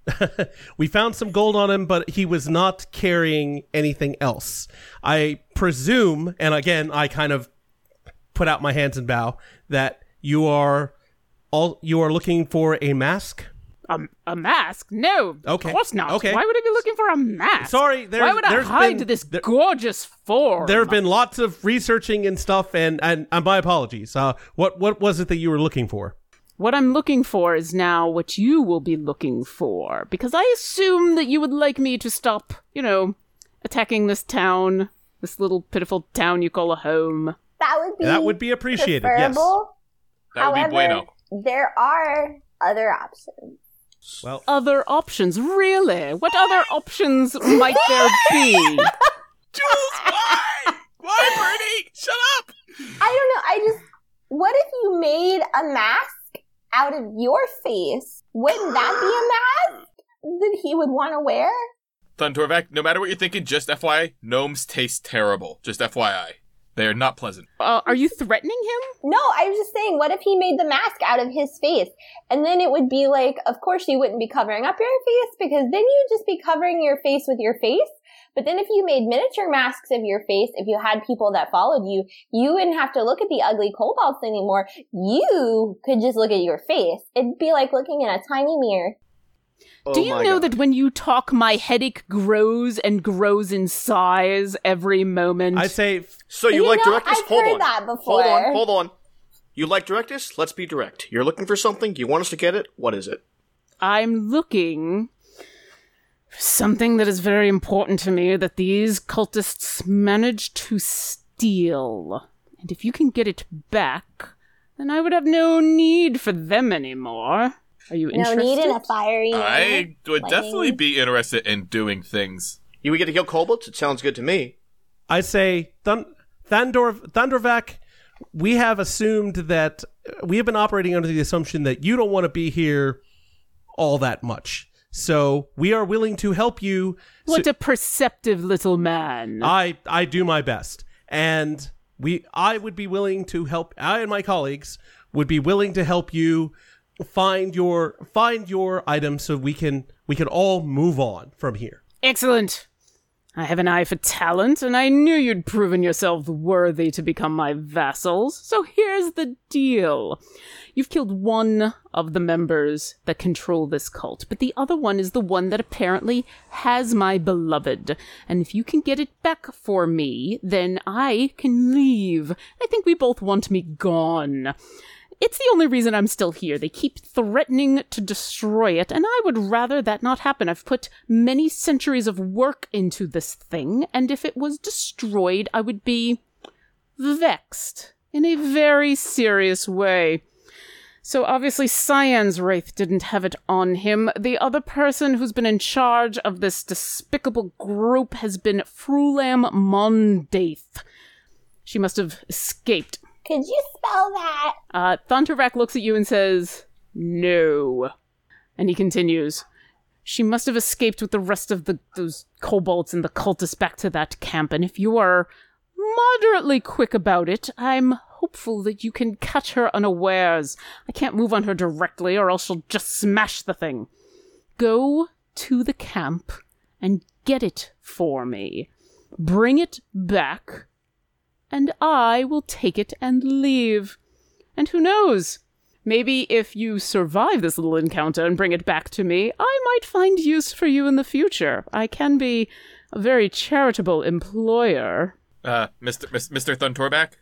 we found some gold on him, but he was not carrying anything else. I presume, and again, I kind of put out my hands and bow that you are all you are looking for a mask. A, a mask? No, Okay. of course not. Okay. Why would I be looking for a mask? Sorry, there's- Why would I hide been- this there- gorgeous form? There have been lots of researching and stuff, and and, and my apologies. Uh, what what was it that you were looking for? What I'm looking for is now what you will be looking for, because I assume that you would like me to stop, you know, attacking this town, this little pitiful town you call a home. That would be That would be appreciated. Yes. preferable. That would However, be bueno. there are other options. Well, Other options, really? What other options might there be? Jules, why? Why, Bernie? Shut up! I don't know. I just. What if you made a mask out of your face? Wouldn't that be a mask that he would want to wear? Thuntorvak, no matter what you're thinking, just FYI, gnomes taste terrible. Just FYI. They are not pleasant. Uh, are you threatening him? No, I was just saying, what if he made the mask out of his face? And then it would be like, of course you wouldn't be covering up your face because then you'd just be covering your face with your face. But then if you made miniature masks of your face, if you had people that followed you, you wouldn't have to look at the ugly kobolds anymore. You could just look at your face. It'd be like looking in a tiny mirror. Oh Do Oh you my know God. that when you talk, my headache grows and grows in size every moment? I say So you, You like know, directness? I've hold heard on. that before. Hold on, hold on. You like directness? Let's be direct. You're looking for something. You want us to get it. What is it? I'm looking for something that is very important to me that these cultists managed to steal. And if you can get it back, then I would have no need for them anymore. Are you No interested? need in a fiery. I would lightning. definitely be interested in doing things. You would get to kill kobolds? It sounds good to me. I say, Thun- Thandor Thundervac, we have assumed that we have been operating under the assumption that you don't want to be here all that much. So we are willing to help you. What a perceptive little man. I I do my best, and we I would be willing to help. I and my colleagues would be willing to help you find your find your items so we can we can all move on from here. Excellent. I have an eye for talent, and I knew you'd proven yourselves worthy to become my vassals. So here's the deal. You've killed one of the members that control this cult, but the other one is the one that apparently has my beloved. And if you can get it back for me, then I can leave. I think we both want me gone. It's the only reason I'm still here. They keep threatening to destroy it, and I would rather that not happen. I've put many centuries of work into this thing, and if it was destroyed, I would be vexed in a very serious way. So obviously Cyanwrath didn't have it on him. The other person who's been in charge of this despicable group has been Frulam Mondath. She must have escaped. Could you spell that? Uh, looks at you and says, No. And he continues, She must have escaped with the rest of the those kobolds and the cultists back to that camp, and if you are moderately quick about it, I'm hopeful that you can catch her unawares. I can't move on her directly, or else she'll just smash the thing. Go to the camp and get it for me. Bring it back, and I will take it and leave. And who knows? Maybe if you survive this little encounter and bring it back to me, I might find use for you in the future. I can be a very charitable employer. Uh, Mr. Mis- Mr. Thuntorback?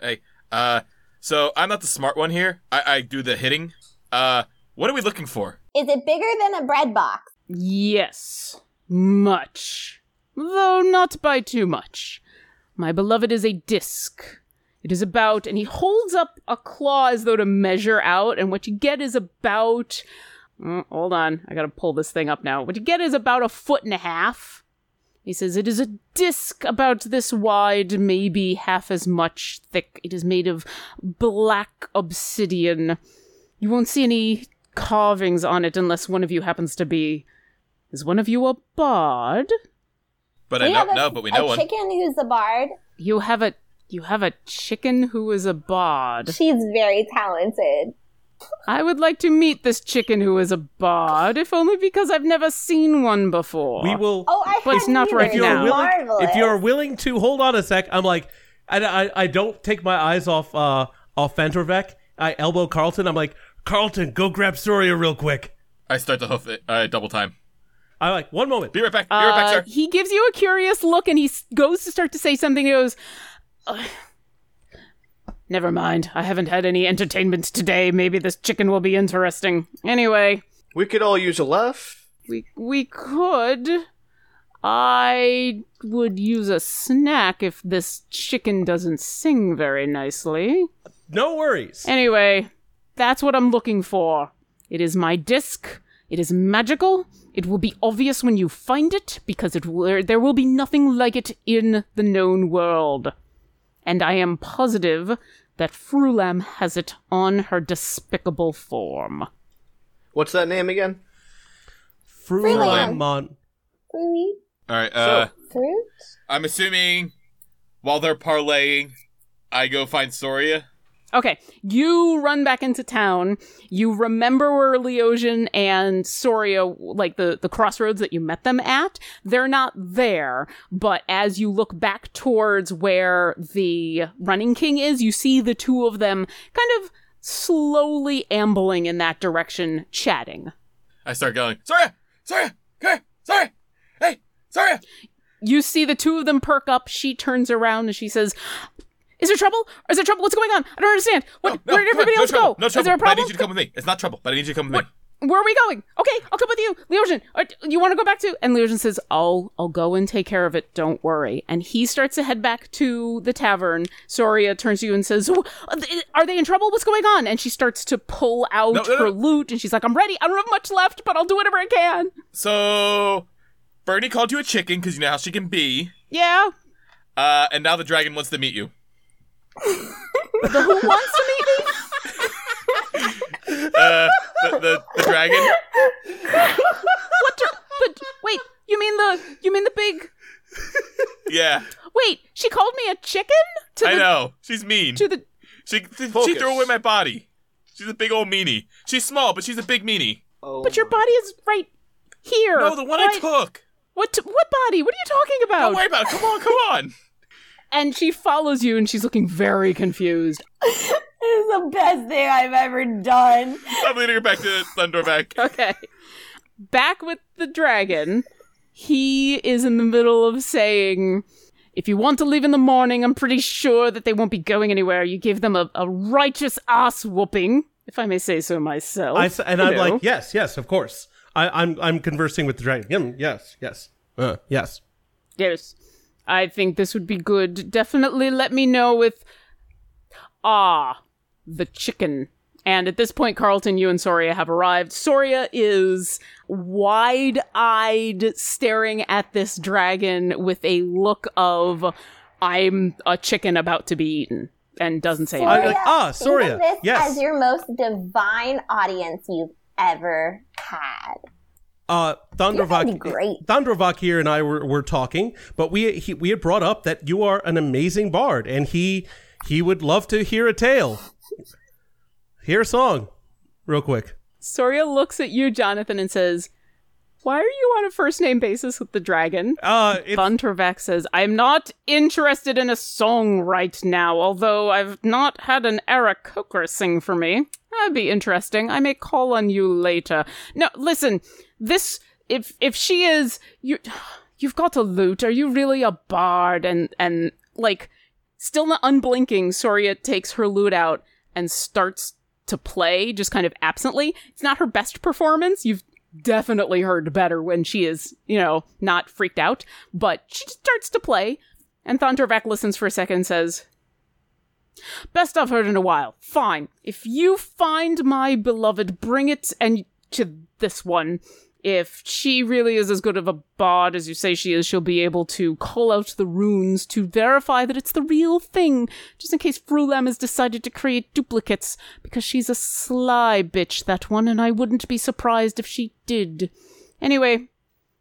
Hey, uh, so I'm not the smart one here. I, I do the hitting. Uh, what are we looking for? Is it bigger than a bread box? Yes, much. Though not by too much. My beloved is a disc. It is about, and he holds up a claw as though to measure out, and what you get is about. mm, hold on, I gotta pull this thing up now. What you get is about a foot and a half. He says it is a disc about this wide, maybe half as much thick. It is made of black obsidian. You won't see any carvings on it unless one of you happens to be. Is one of you a bard? But we I know, have a, no, but we a know one. chicken who's a bard. You have a you have a chicken who is a bard. She's very talented. I would like to meet this chicken who is a bard, if only because I've never seen one before. We will. Oh, I But it's hadn't either. right if you're now. willing, Marvelous. if you're willing to hold on a sec, I'm like, I, I, I don't take my eyes off uh off Fentorvec. I elbow Carlton. I'm like, Carlton, go grab Soria real quick. I start to hoof it, uh, double time. I like one moment. Be right back. Be right back, Uh, sir. he gives you a curious look and he goes to start to say something. He goes, "Ugh. Never mind. I haven't had any entertainment today. Maybe this chicken will be interesting. Anyway, We could all use a laugh. we we could. I would use a snack if this chicken doesn't sing very nicely. No worries. Anyway, that's what I'm looking for. It is my disc. It is magical. It will be obvious when you find it because it will, there will be nothing like it in the known world. And I am positive that Frulam has it on her despicable form. What's that name again? Frulam Mon. Fruit? All right. Uh, Fruit? I'm assuming while they're parlaying, I go find Soria. Okay, you run back into town. You remember where Leosian and Soria, like the, the crossroads that you met them at. They're not there, but as you look back towards where the Running King is, you see the two of them kind of slowly ambling in that direction, chatting. I start going, Soria, Soria, come here, Soria, hey, Soria. You see the two of them perk up. She turns around and she says, Is there trouble? Is there trouble? What's going on? I don't understand. What, No, where did on, everybody no else trouble, go? No Is there a But I need you to come with me. It's not trouble, but I need you to come with me. Where are we going? Okay, I'll come with you, Leosian. uh, You want to go back to? And Leosian says, "I'll, I'll go and take care of it. Don't worry." And he starts to head back to the tavern. Soria turns to you and says, "Oh, "Are they in trouble? What's going on?" And she starts to pull out No, no, no. her loot, and she's like, "I'm ready. I don't have much left, but I'll do whatever I can." So, Bernie called you a chicken because you know how she can be. Yeah. Uh, and now the dragon wants to meet you the who wants to meet me? uh, the, the, the dragon. What? But wait, you mean the you mean the big? Yeah. Wait, she called me a chicken. To I the, know she's mean. To the she th- she threw away my body. She's a big old meanie. She's small, but she's a big meanie. Oh. But your body is right here. No, the one right? I took. What? T- what body? What are you talking about? Don't worry about it. Come on, come on. And she follows you and she's looking very confused. This is the best thing I've ever done. I'm leading her back to Thunderback. Okay. Back with the dragon. He is in the middle of saying, if you want to leave in the morning, I'm pretty sure that they won't be going anywhere. You give them a, a righteous ass whooping, if I may say so myself. I s- and You I'm know. like, yes, yes, of course. I, I'm I'm conversing with the dragon. Yes, yes, uh, yes. Yes. I think this would be good. Definitely let me know with Ah, the chicken. And at this point, Carlton, you and Soria have arrived. Soria is wide eyed, staring at this dragon with a look of, I'm a chicken about to be eaten, and doesn't say I- anything. like, ah, think Soria, of this yes. as your most divine audience you've ever had. Uh, You're Thundervok, great. Thundervok here and I were, were talking, but we he, we had brought up that you are an amazing bard, and he he would love to hear a tale. Hear a song, real quick. Soria looks at you, Jonathan, and says, Why are you on a first name basis with the dragon? Uh, Thundervac says, I'm not interested in a song right now, although I've not had an aarakocra sing for me. That'd be interesting. I may call on you later. No, listen, this, if, if she is, you, you've got to loot. Are you really a bard? And, and, like, still not unblinking, Soria takes her lute out and starts to play, just kind of absently. It's not her best performance. You've definitely heard better when she is, you know, not freaked out. But she just starts to play, and Thundervac listens for a second and says, Best I've heard in a while. Fine. If you find my beloved, bring it and to this one. If she really is as good of a bard as you say she is, she'll be able to call out the runes to verify that it's the real thing, just in case Frulam has decided to create duplicates, because she's a sly bitch, that one, and I wouldn't be surprised if she did. Anyway,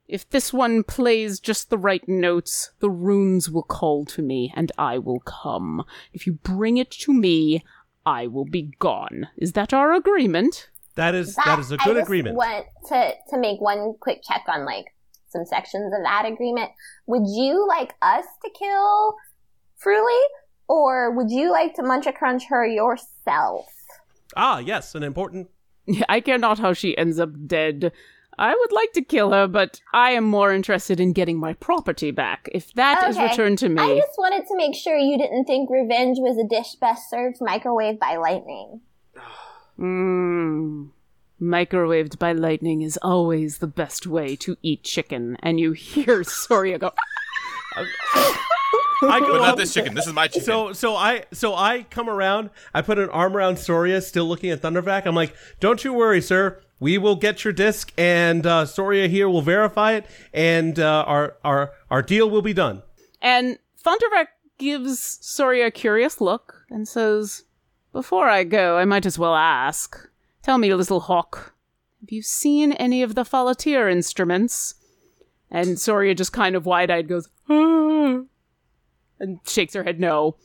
if this one plays just the right notes, the runes will call to me, and I will come. If you bring it to me, I will be gone. Is that our agreement? That is that is a good I just agreement. Want to to make one quick check on like some sections of that agreement. Would you like us to kill Fruly, or would you like to munch a crunch her yourself? Ah, yes, an important. I care not how she ends up dead. I would like to kill her, but I am more interested in getting my property back. If that is Okay. returned to me. I just wanted to make sure you didn't think revenge was a dish best served microwave by lightning. Mmm. Microwaved by lightning is always the best way to eat chicken. And you hear Soria go, I go But not up- this chicken. This is my chicken. So so I so I come around. I put an arm around Soria, still looking at Thundervac. I'm like, "Don't you worry, sir. We will get your disc, and uh, Soria here will verify it, and uh, our our our deal will be done." And Thundervac gives Soria a curious look and says, Before I go, I might as well ask. Tell me, little hawk, have you seen any of the Falatier instruments? And Soria just kind of wide eyed goes, "Ah," and shakes her head no.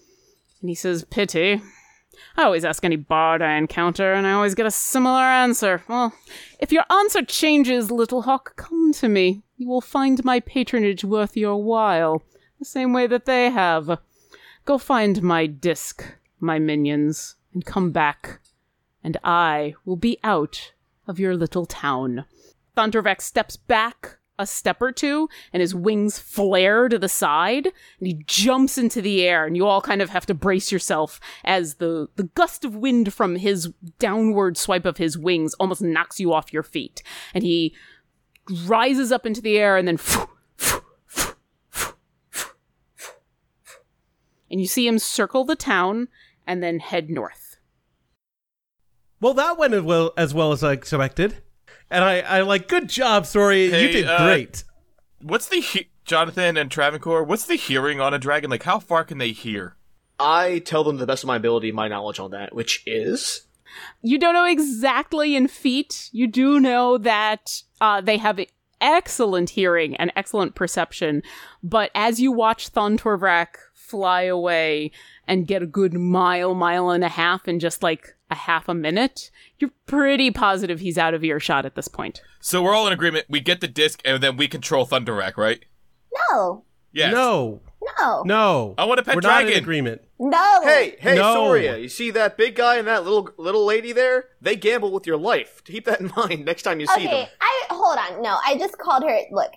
And he says, Pity. I always ask any bard I encounter, and I always get a similar answer. Well, if your answer changes, little hawk, come to me. You will find my patronage worth your while, the same way that they have. Go find my disc, my minions, and come back, and I will be out of your little town. Thundervac steps back a step or two, and his wings flare to the side, and he jumps into the air, and you all kind of have to brace yourself as the, the gust of wind from his downward swipe of his wings almost knocks you off your feet. And he rises up into the air and then and you see him circle the town and then head north. Well, that went as well as well as I expected, and I I like good job, Soria. Hey, you did uh, great. What's the he- Jonathan and Travancore? What's the hearing on a dragon? Like, how far can they hear? I tell them to the best of my ability, my knowledge on that, which is You don't know exactly in feet. You do know that uh, they have excellent hearing and excellent perception. But as you watch Thontorvrak fly away and get a good mile, mile and a half in just like a half a minute, you're pretty positive he's out of earshot at this point. So we're all in agreement. We get the disc, and then we control Thunderrack, right? No. Yes. No. No. No. I want a pet We're not in dragon. agreement. No. Hey, hey, No. Soria, you see that big guy and that little little lady there? They gamble with your life. Keep that in mind next time you see them. Okay. I hold on. No, I just called her. Look,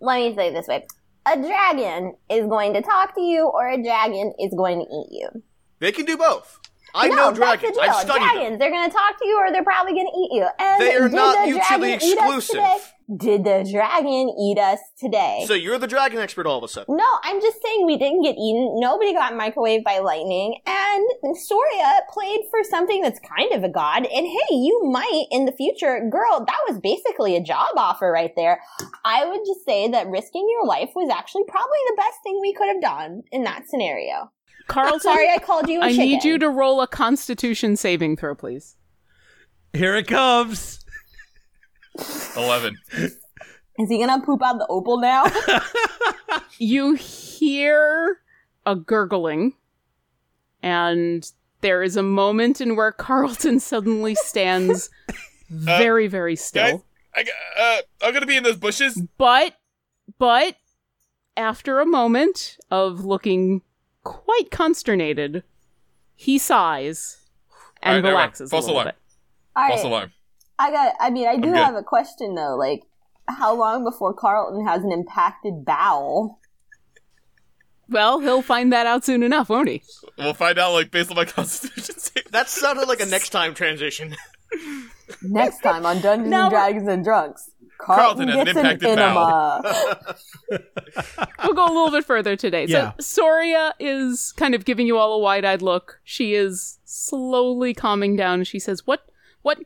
let me say it this way: a dragon is going to talk to you, or a dragon is going to eat you. They can do both. I no, know dragons. That's the deal. I've studied them. They're going to talk to you, or they're probably going to eat you. And They are not mutually exclusive. Today? Did the dragon eat us today? So you're the dragon expert all of a sudden. no, I'm just saying we didn't get eaten. Nobody got microwaved by lightning. And Soria played for something that's kind of a god. And hey, you might in the future, girl, that was basically a job offer right there. I would just say that risking your life was actually probably the best thing we could have done in that scenario. Carlton, Sorry I called you a I need you to roll a constitution saving throw, please. Here it comes. Eleven. Is he gonna poop out the opal now? You hear a gurgling, and there is a moment in where Carlton suddenly stands very, very still. Guys, I, g- uh, I'm gonna be in those bushes. But, but, after a moment of looking quite consternated, he sighs and All right, never mind. relaxes False a little alarm. bit. All False right. alarm. I got. I mean, I do have a question though. Like, how long before Carlton has an impacted bowel? Well, he'll find that out soon enough, won't he? We'll find out, like based on my constitution save. That sounded like a next time transition. Next time on Dungeons No. and Dragons and Drunks, Carlton Carlton, has an gets an, impacted enema. we'll go a little bit further today. Yeah. So Soria is kind of giving you all a wide-eyed look. She is slowly calming down. She says, "What? What?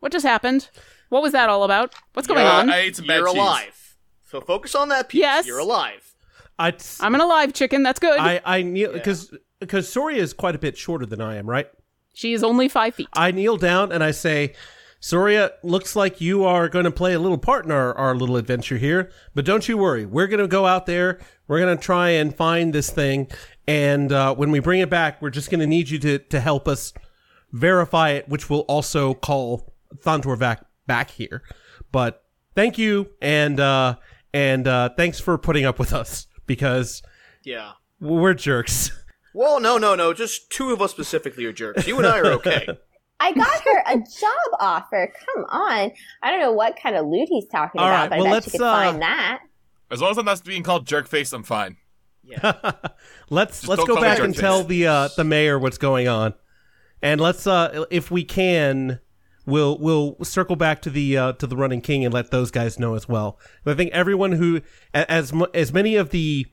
What just happened? What was that all about? What's going on?" I ate some bad You're cheese. alive. So focus on that piece. Yes. You're alive. I I'm an alive chicken. That's good. I I kneel because because Soria is quite a bit shorter than I am, right? she is only five feet. I kneel down and I say, Soria, looks like you are going to play a little part in our, our little adventure here, but don't you worry. We're going to go out there. We're going to try and find this thing. And uh, when we bring it back, we're just going to need you to, to help us verify it, which will also call Thontorvac back here. But thank you. And, uh, and uh, thanks for putting up with us because Yeah. we're jerks. Well, no, no, no. Just two of us specifically are jerks. You and I are okay. I got her a job offer. Come on. I don't know what kind of loot he's talking All about, right, but well, I bet let's, you could uh, find that. As long as I'm not being called jerkface, I'm fine. Yeah. let's Just let's go back and jerkface. tell the uh, the mayor what's going on, and let's uh, if we can, we'll we'll circle back to the uh, to the running king and let those guys know as well. But I think everyone who as as many of the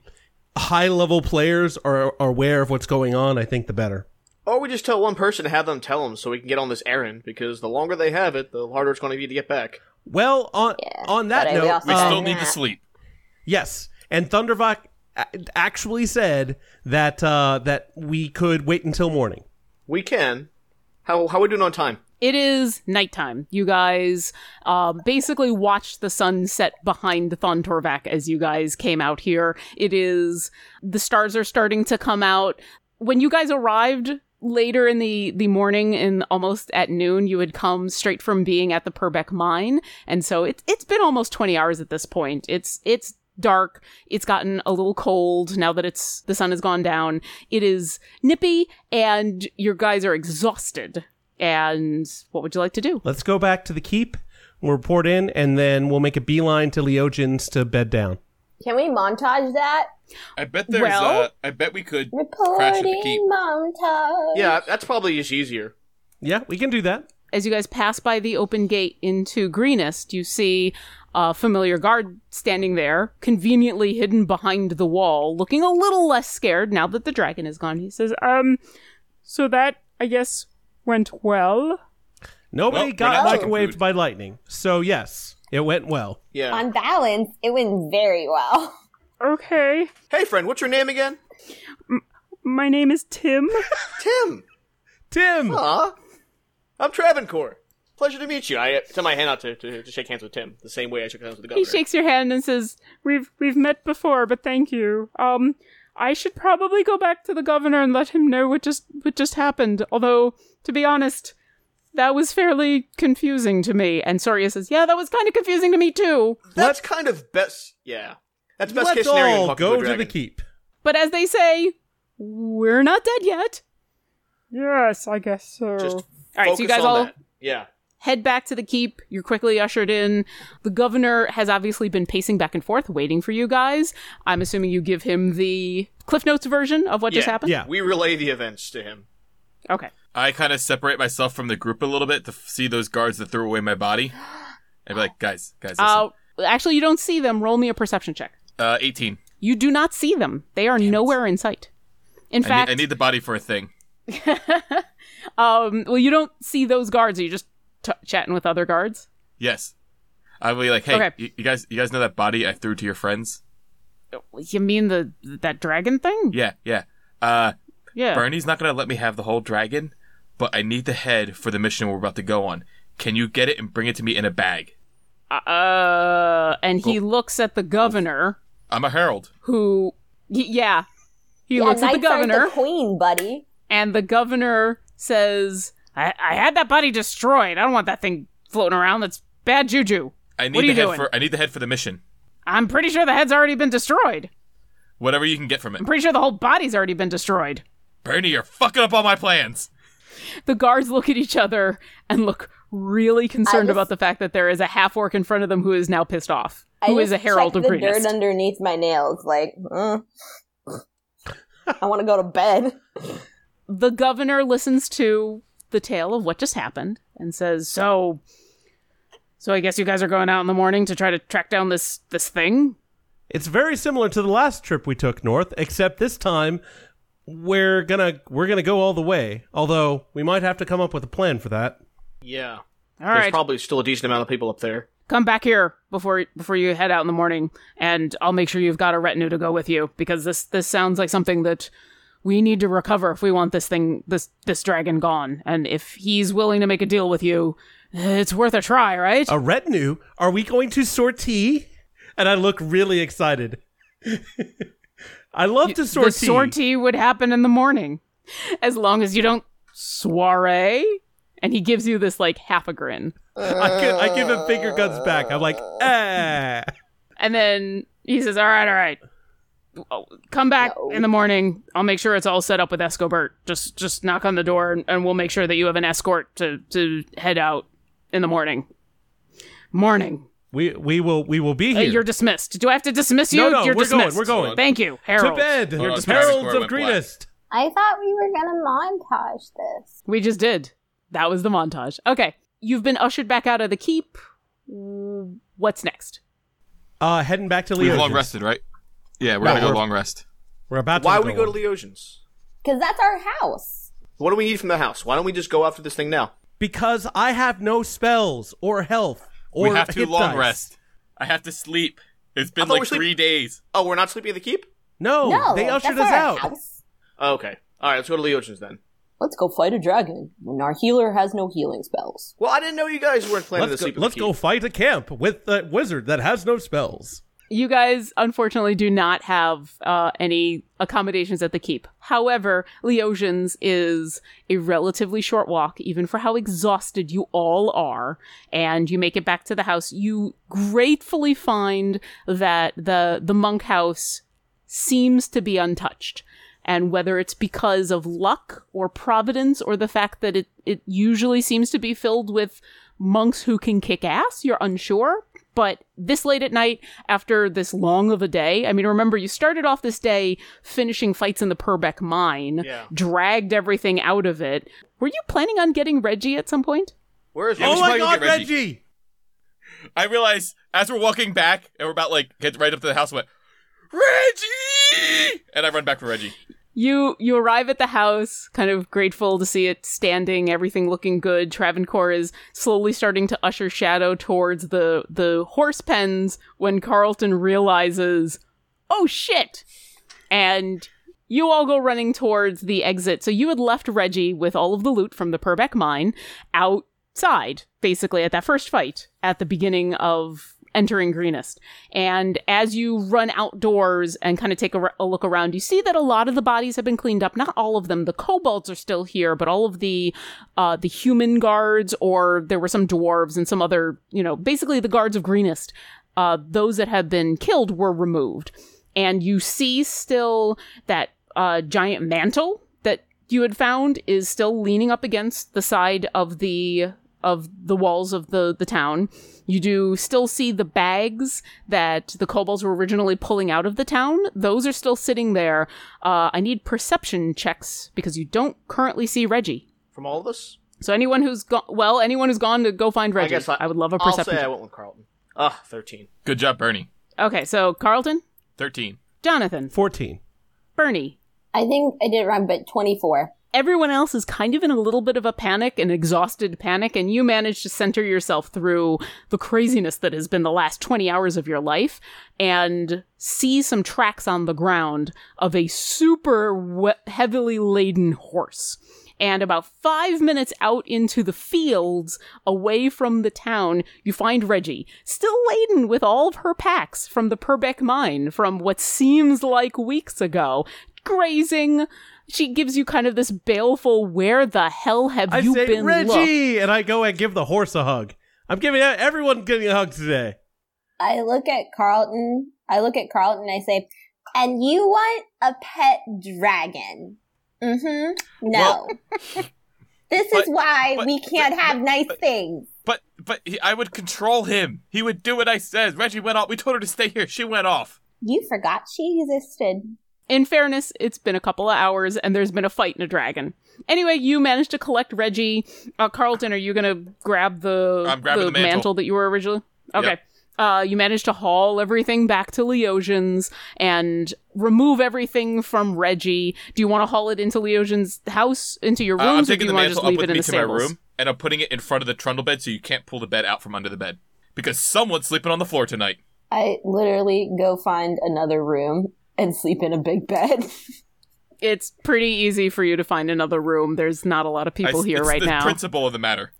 high level players are, are aware of what's going on, I think the better. or we just tell one person to have them tell them so we can get on this errand, because the longer they have it, the harder it's going to be to get back. Well, on on that but I- we note, We uh, still need to sleep. Yes, and Thundervok a- actually said that uh, that we could wait until morning. We can. How how are we doing on time? It is nighttime. You guys uh, basically watched the sun set behind Thontorvac as you guys came out here. It is the stars are starting to come out. When you guys arrived later in the the morning and almost at noon, you had come straight from being at the Purbeck mine, and so it's it's been almost twenty hours at this point. It's it's dark. It's gotten a little cold now that it's the sun has gone down. It is nippy, and your guys are exhausted. And what would you like to do? Let's go back to the keep. We'll report in, and then we'll make a beeline to Leogens to bed down. Can we montage that? I bet there's. Well- uh, I bet we could crash at the keep. Reporting montage. Yeah, that's probably just easier. Yeah, we can do that. As you guys pass by the open gate into Greenest, you see a familiar guard standing there, conveniently hidden behind the wall, looking a little less scared now that the dragon is gone. He says, Um, so that, I guess, went well? Nobody Well, got we're not chicken microwaved by lightning, so yes, it went well. Yeah. On balance, it went very well. Okay. hey, friend, what's your name again? My name is Tim. Tim. Tim, Aw. I'm Travancore. Pleasure to meet you. I extend my hand out to, to, to shake hands with Tim, the same way I shook hands with the governor. He shakes your hand and says, "We've we've met before, but thank you. Um, I should probably go back to the governor and let him know what just what just happened. Although, to be honest, that was fairly confusing to me." And Soria says, "Yeah, that was kind of confusing to me too." That's kind of best. Yeah, that's best Let's case scenario. in all go a to the keep. But as they say, we're not dead yet. Yes, I guess so. Just all right, so you guys all that. Yeah. head back to the keep. You're quickly ushered in. The governor has obviously been pacing back and forth, waiting for you guys. I'm assuming you give him the Cliff Notes version of what just happened. Yeah. We relay the events to him. Okay. I kind of separate myself from the group a little bit to f- see those guards that threw away my body. And be like, guys, guys. Uh, actually, you don't see them. Roll me a perception check. Uh, 18. You do not see them. They are nowhere in sight. In I, fact, need, I need the body for a thing. um, well, you don't see those guards. Are you just t- chatting with other guards? Yes. I'll be like, hey, Okay. you, you guys, you guys know that body I threw to your friends? You mean the that dragon thing? Yeah, yeah. Uh, Yeah. Bernie's not gonna let me have the whole dragon, but I need the head for the mission we're about to go on. Can you get it and bring it to me in a bag? Uh, and he looks at the governor, I'm a herald. who, y- yeah, he yeah, looks at the knights aren't governor, the queen, buddy. and the governor says, I-, "I had that body destroyed. I don't want that thing floating around. That's bad juju. I need what are the you head doing? for. I need the head for the mission. I'm pretty sure the head's already been destroyed. Whatever you can get from it. I'm pretty sure the whole body's already been destroyed." Bernie, you're fucking up all my plans. The guards look at each other and look really concerned just- about the fact that there is a half orc in front of them who is now pissed off, I who is a herald check of the Greenest. dirt underneath my nails, like, mm. I want to go to bed. the governor listens to the tale of what just happened and says, "So, so I guess you guys are going out in the morning to try to track down this this thing." It's very similar to the last trip we took north, except this time we're gonna we're gonna go all the way. Although we might have to come up with a plan for that. Yeah. All There's right, probably still a decent amount of people up there. come back here before before you head out in the morning, and I'll make sure you've got a retinue to go with you because this this sounds like something that we need to recover if we want this thing this this dragon gone. And if he's willing to make a deal with you, it's worth a try, right? A retinue? Are we going to sortie? And I look really excited. I love to the sortie. sortie would happen in the morning, as long as you don't soiree. And he gives you this like half a grin, I, give, I give him finger guns back. I'm like, ah. and then he says, "All right, all right, Oh, come back in the morning. I'll make sure it's all set up with Escobert. Just just knock on the door, and, and we'll make sure that you have an escort to to head out in the morning. Morning. We we will we will be Uh, here. you're dismissed. Do I have to dismiss you? No, no, You're we're going, dismissed. we're going. Thank you, Harold. to bed. Hold on, Heralds Before it of went. Greenest. I thought we were gonna montage this. We just did. That was the montage. Okay. You've been ushered back out of the keep. What's next? Uh, heading back to We've long rested, right? Yeah, we're No, gonna go we're- long rest. We're about to Why go would we go to on. Leosians? Because that's our house. What do we need from the house? Why don't we just go after this thing now? Because I have no spells or health or we have to long dice. rest. I have to sleep. It's been like were sleep- three days. Oh, we're not sleeping at the keep? No, no, they ushered us out. House. Oh, okay. All right, let's go to Leosians then. Let's go fight a dragon when our healer has no healing spells. Well, I didn't know you guys weren't planning Let's to go, sleep at let's go keep. fight a camp with that wizard that has no spells. You guys, unfortunately, do not have uh, any accommodations at the keep. However, Leosians is a relatively short walk, even for how exhausted you all are. And you make it back to the house. You gratefully find that the the monk house seems to be untouched. And whether it's because of luck or providence or the fact that it, it usually seems to be filled with monks who can kick ass, you're unsure. But this late at night, after this long of a day, I mean, remember, you started off this day finishing fights in the Purbeck mine, Yeah. dragged everything out of it. Were you planning on getting Reggie at some point? Where is Yeah, oh should my probably god, Reggie. Reggie! I realized as we're walking back and we're about like get right up to the house, I went, Reggie! And I run back for Reggie. You you arrive at the house, kind of grateful to see it standing, everything looking good. Travancore is slowly starting to usher Shadow towards the the horse pens when Carlton realizes, oh shit! And you all go running towards the exit. So you had left Reggie with all of the loot from the Purbeck mine outside, basically, at that first fight at the beginning of entering Greenest. And as you run outdoors and kind of take a, a, look around, you see that a lot of the bodies have been cleaned up. Not all of them. The kobolds are still here, but all of the uh, the human guards, or there were some dwarves and some other, you know, basically the guards of Greenest. Uh, those that have been killed were removed, and you see still that uh, giant mantle that you had found is still leaning up against the side of the of the walls of the the town. You do still see the bags that the kobolds were originally pulling out of the town. Those are still sitting there. Uh, I need perception checks because you don't currently see Reggie. From all of us? So anyone who's gone, well, anyone who's gone to go find Reggie, I, guess I, I would love a I'll perception. say I went with Carlton. Ah, 13. Good job, Bernie. Okay, so Carlton, 13. Jonathan, 14. Bernie. I think I did it wrong, but 24. Everyone else is kind of in a little bit of a panic, an exhausted panic, and you manage to center yourself through the craziness that has been the last 20 hours of your life and see some tracks on the ground of a super we- heavily laden horse. And about five minutes out into the fields, away from the town, you find Reggie, still laden with all of her packs from the Purbeck mine from what seems like weeks ago, grazing. She gives you kind of this baleful, where the hell have I you say, been look?" Reggie! And I go and give the horse a hug. I'm giving everyone getting a hug today. I look at Carlton. I look at Carlton and I say, and you want a pet dragon? Mm-hmm. No. this is why but- we can't have nice things. But but he, I would control him. He would do what I said. Reggie went off. We told her to stay here. She went off. You forgot she existed. In fairness, it's been a couple of hours and there's been a fight in a dragon. Anyway, you managed to collect Reggie. Uh, Carlton, are you going to grab the, I'm grabbing the mantle. that you were originally? Okay. Yep. Uh, you managed to haul everything back to Leosin's and remove everything from Reggie. Do you want to haul it into Leosin's house, into your Uh, I'm rooms, or do taking you the want to mantle just up leave with it in me the to my room, and I'm putting it in front of the trundle bed so you can't pull the bed out from under the bed because someone's sleeping on the floor tonight. I literally go find another room and sleep in a big bed. It's pretty easy for you to find another room. There's not a lot of people I- here it's right the now. principle of the matter.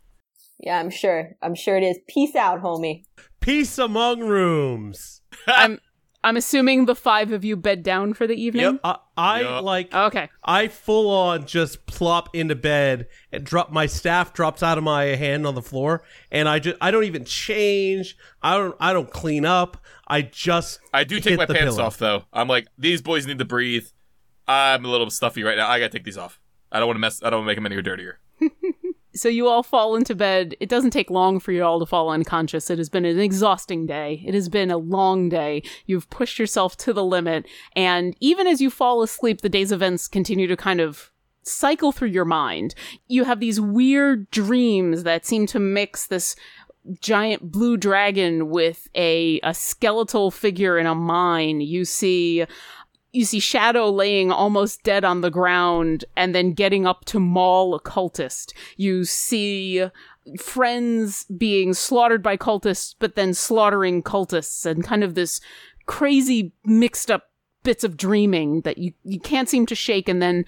yeah, I'm sure. I'm sure it is. Peace out, homie. Peace among rooms. I'm I'm assuming the five of you bed down for the evening. I, I Yep. like. Okay. I full on just plop into bed and drop my staff drops out of my hand on the floor, and I just I don't even change. I don't I don't clean up. I just I do take my the pants pillow. off though. I'm like, these boys need to breathe. I'm a little stuffy right now. I gotta take these off. I don't want to mess. I don't want to make them any dirtier. So you all fall into bed. It doesn't take long for you all to fall unconscious. It has been an exhausting day. It has been a long day. You've pushed yourself to the limit. And even as you fall asleep, the day's events continue to kind of cycle through your mind. You have these weird dreams that seem to mix this giant blue dragon with a, a skeletal figure in a mine. You see you see Shadow laying almost dead on the ground and then getting up to maul a cultist. You see friends being slaughtered by cultists, but then slaughtering cultists, and kind of this crazy mixed up bits of dreaming that you, you can't seem to shake. And then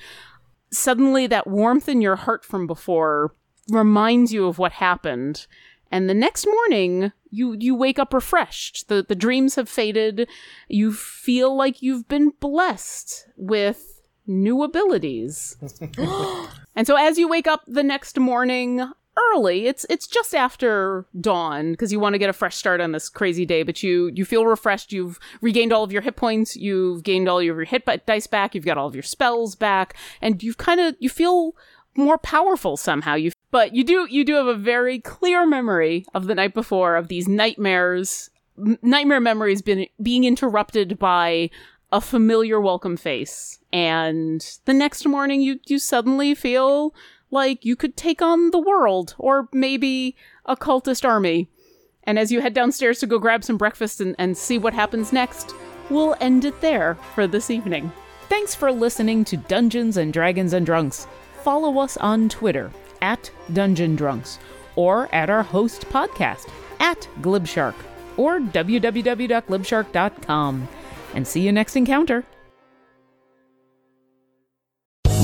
suddenly that warmth in your heart from before reminds you of what happened. And the next morning, you you wake up refreshed. The the dreams have faded. You feel like you've been blessed with new abilities. and so as you wake up the next morning early, it's it's just after dawn because you want to get a fresh start on this crazy day, but you you feel refreshed. You've regained all of your hit points, you've gained all of your hit dice back, you've got all of your spells back, and you've kind of you feel more powerful somehow. You but you do you do have a very clear memory of the night before of these nightmares m- nightmare memories been being interrupted by a familiar welcome face. And the next morning you you suddenly feel like you could take on the world or maybe a cultist army. And as you head downstairs to go grab some breakfast and, and see what happens next we'll end it there for this evening. Thanks for listening to dungeons and dragons and drunks. Follow us on twitter at dungeon drunks or at our host podcast at glibshark or www.glibshark.com and see you next encounter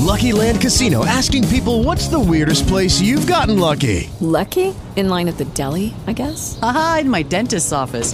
Lucky Land Casino asking people what's the weirdest place you've gotten lucky? Lucky? In line at the deli, I guess? Aha, in my dentist's office.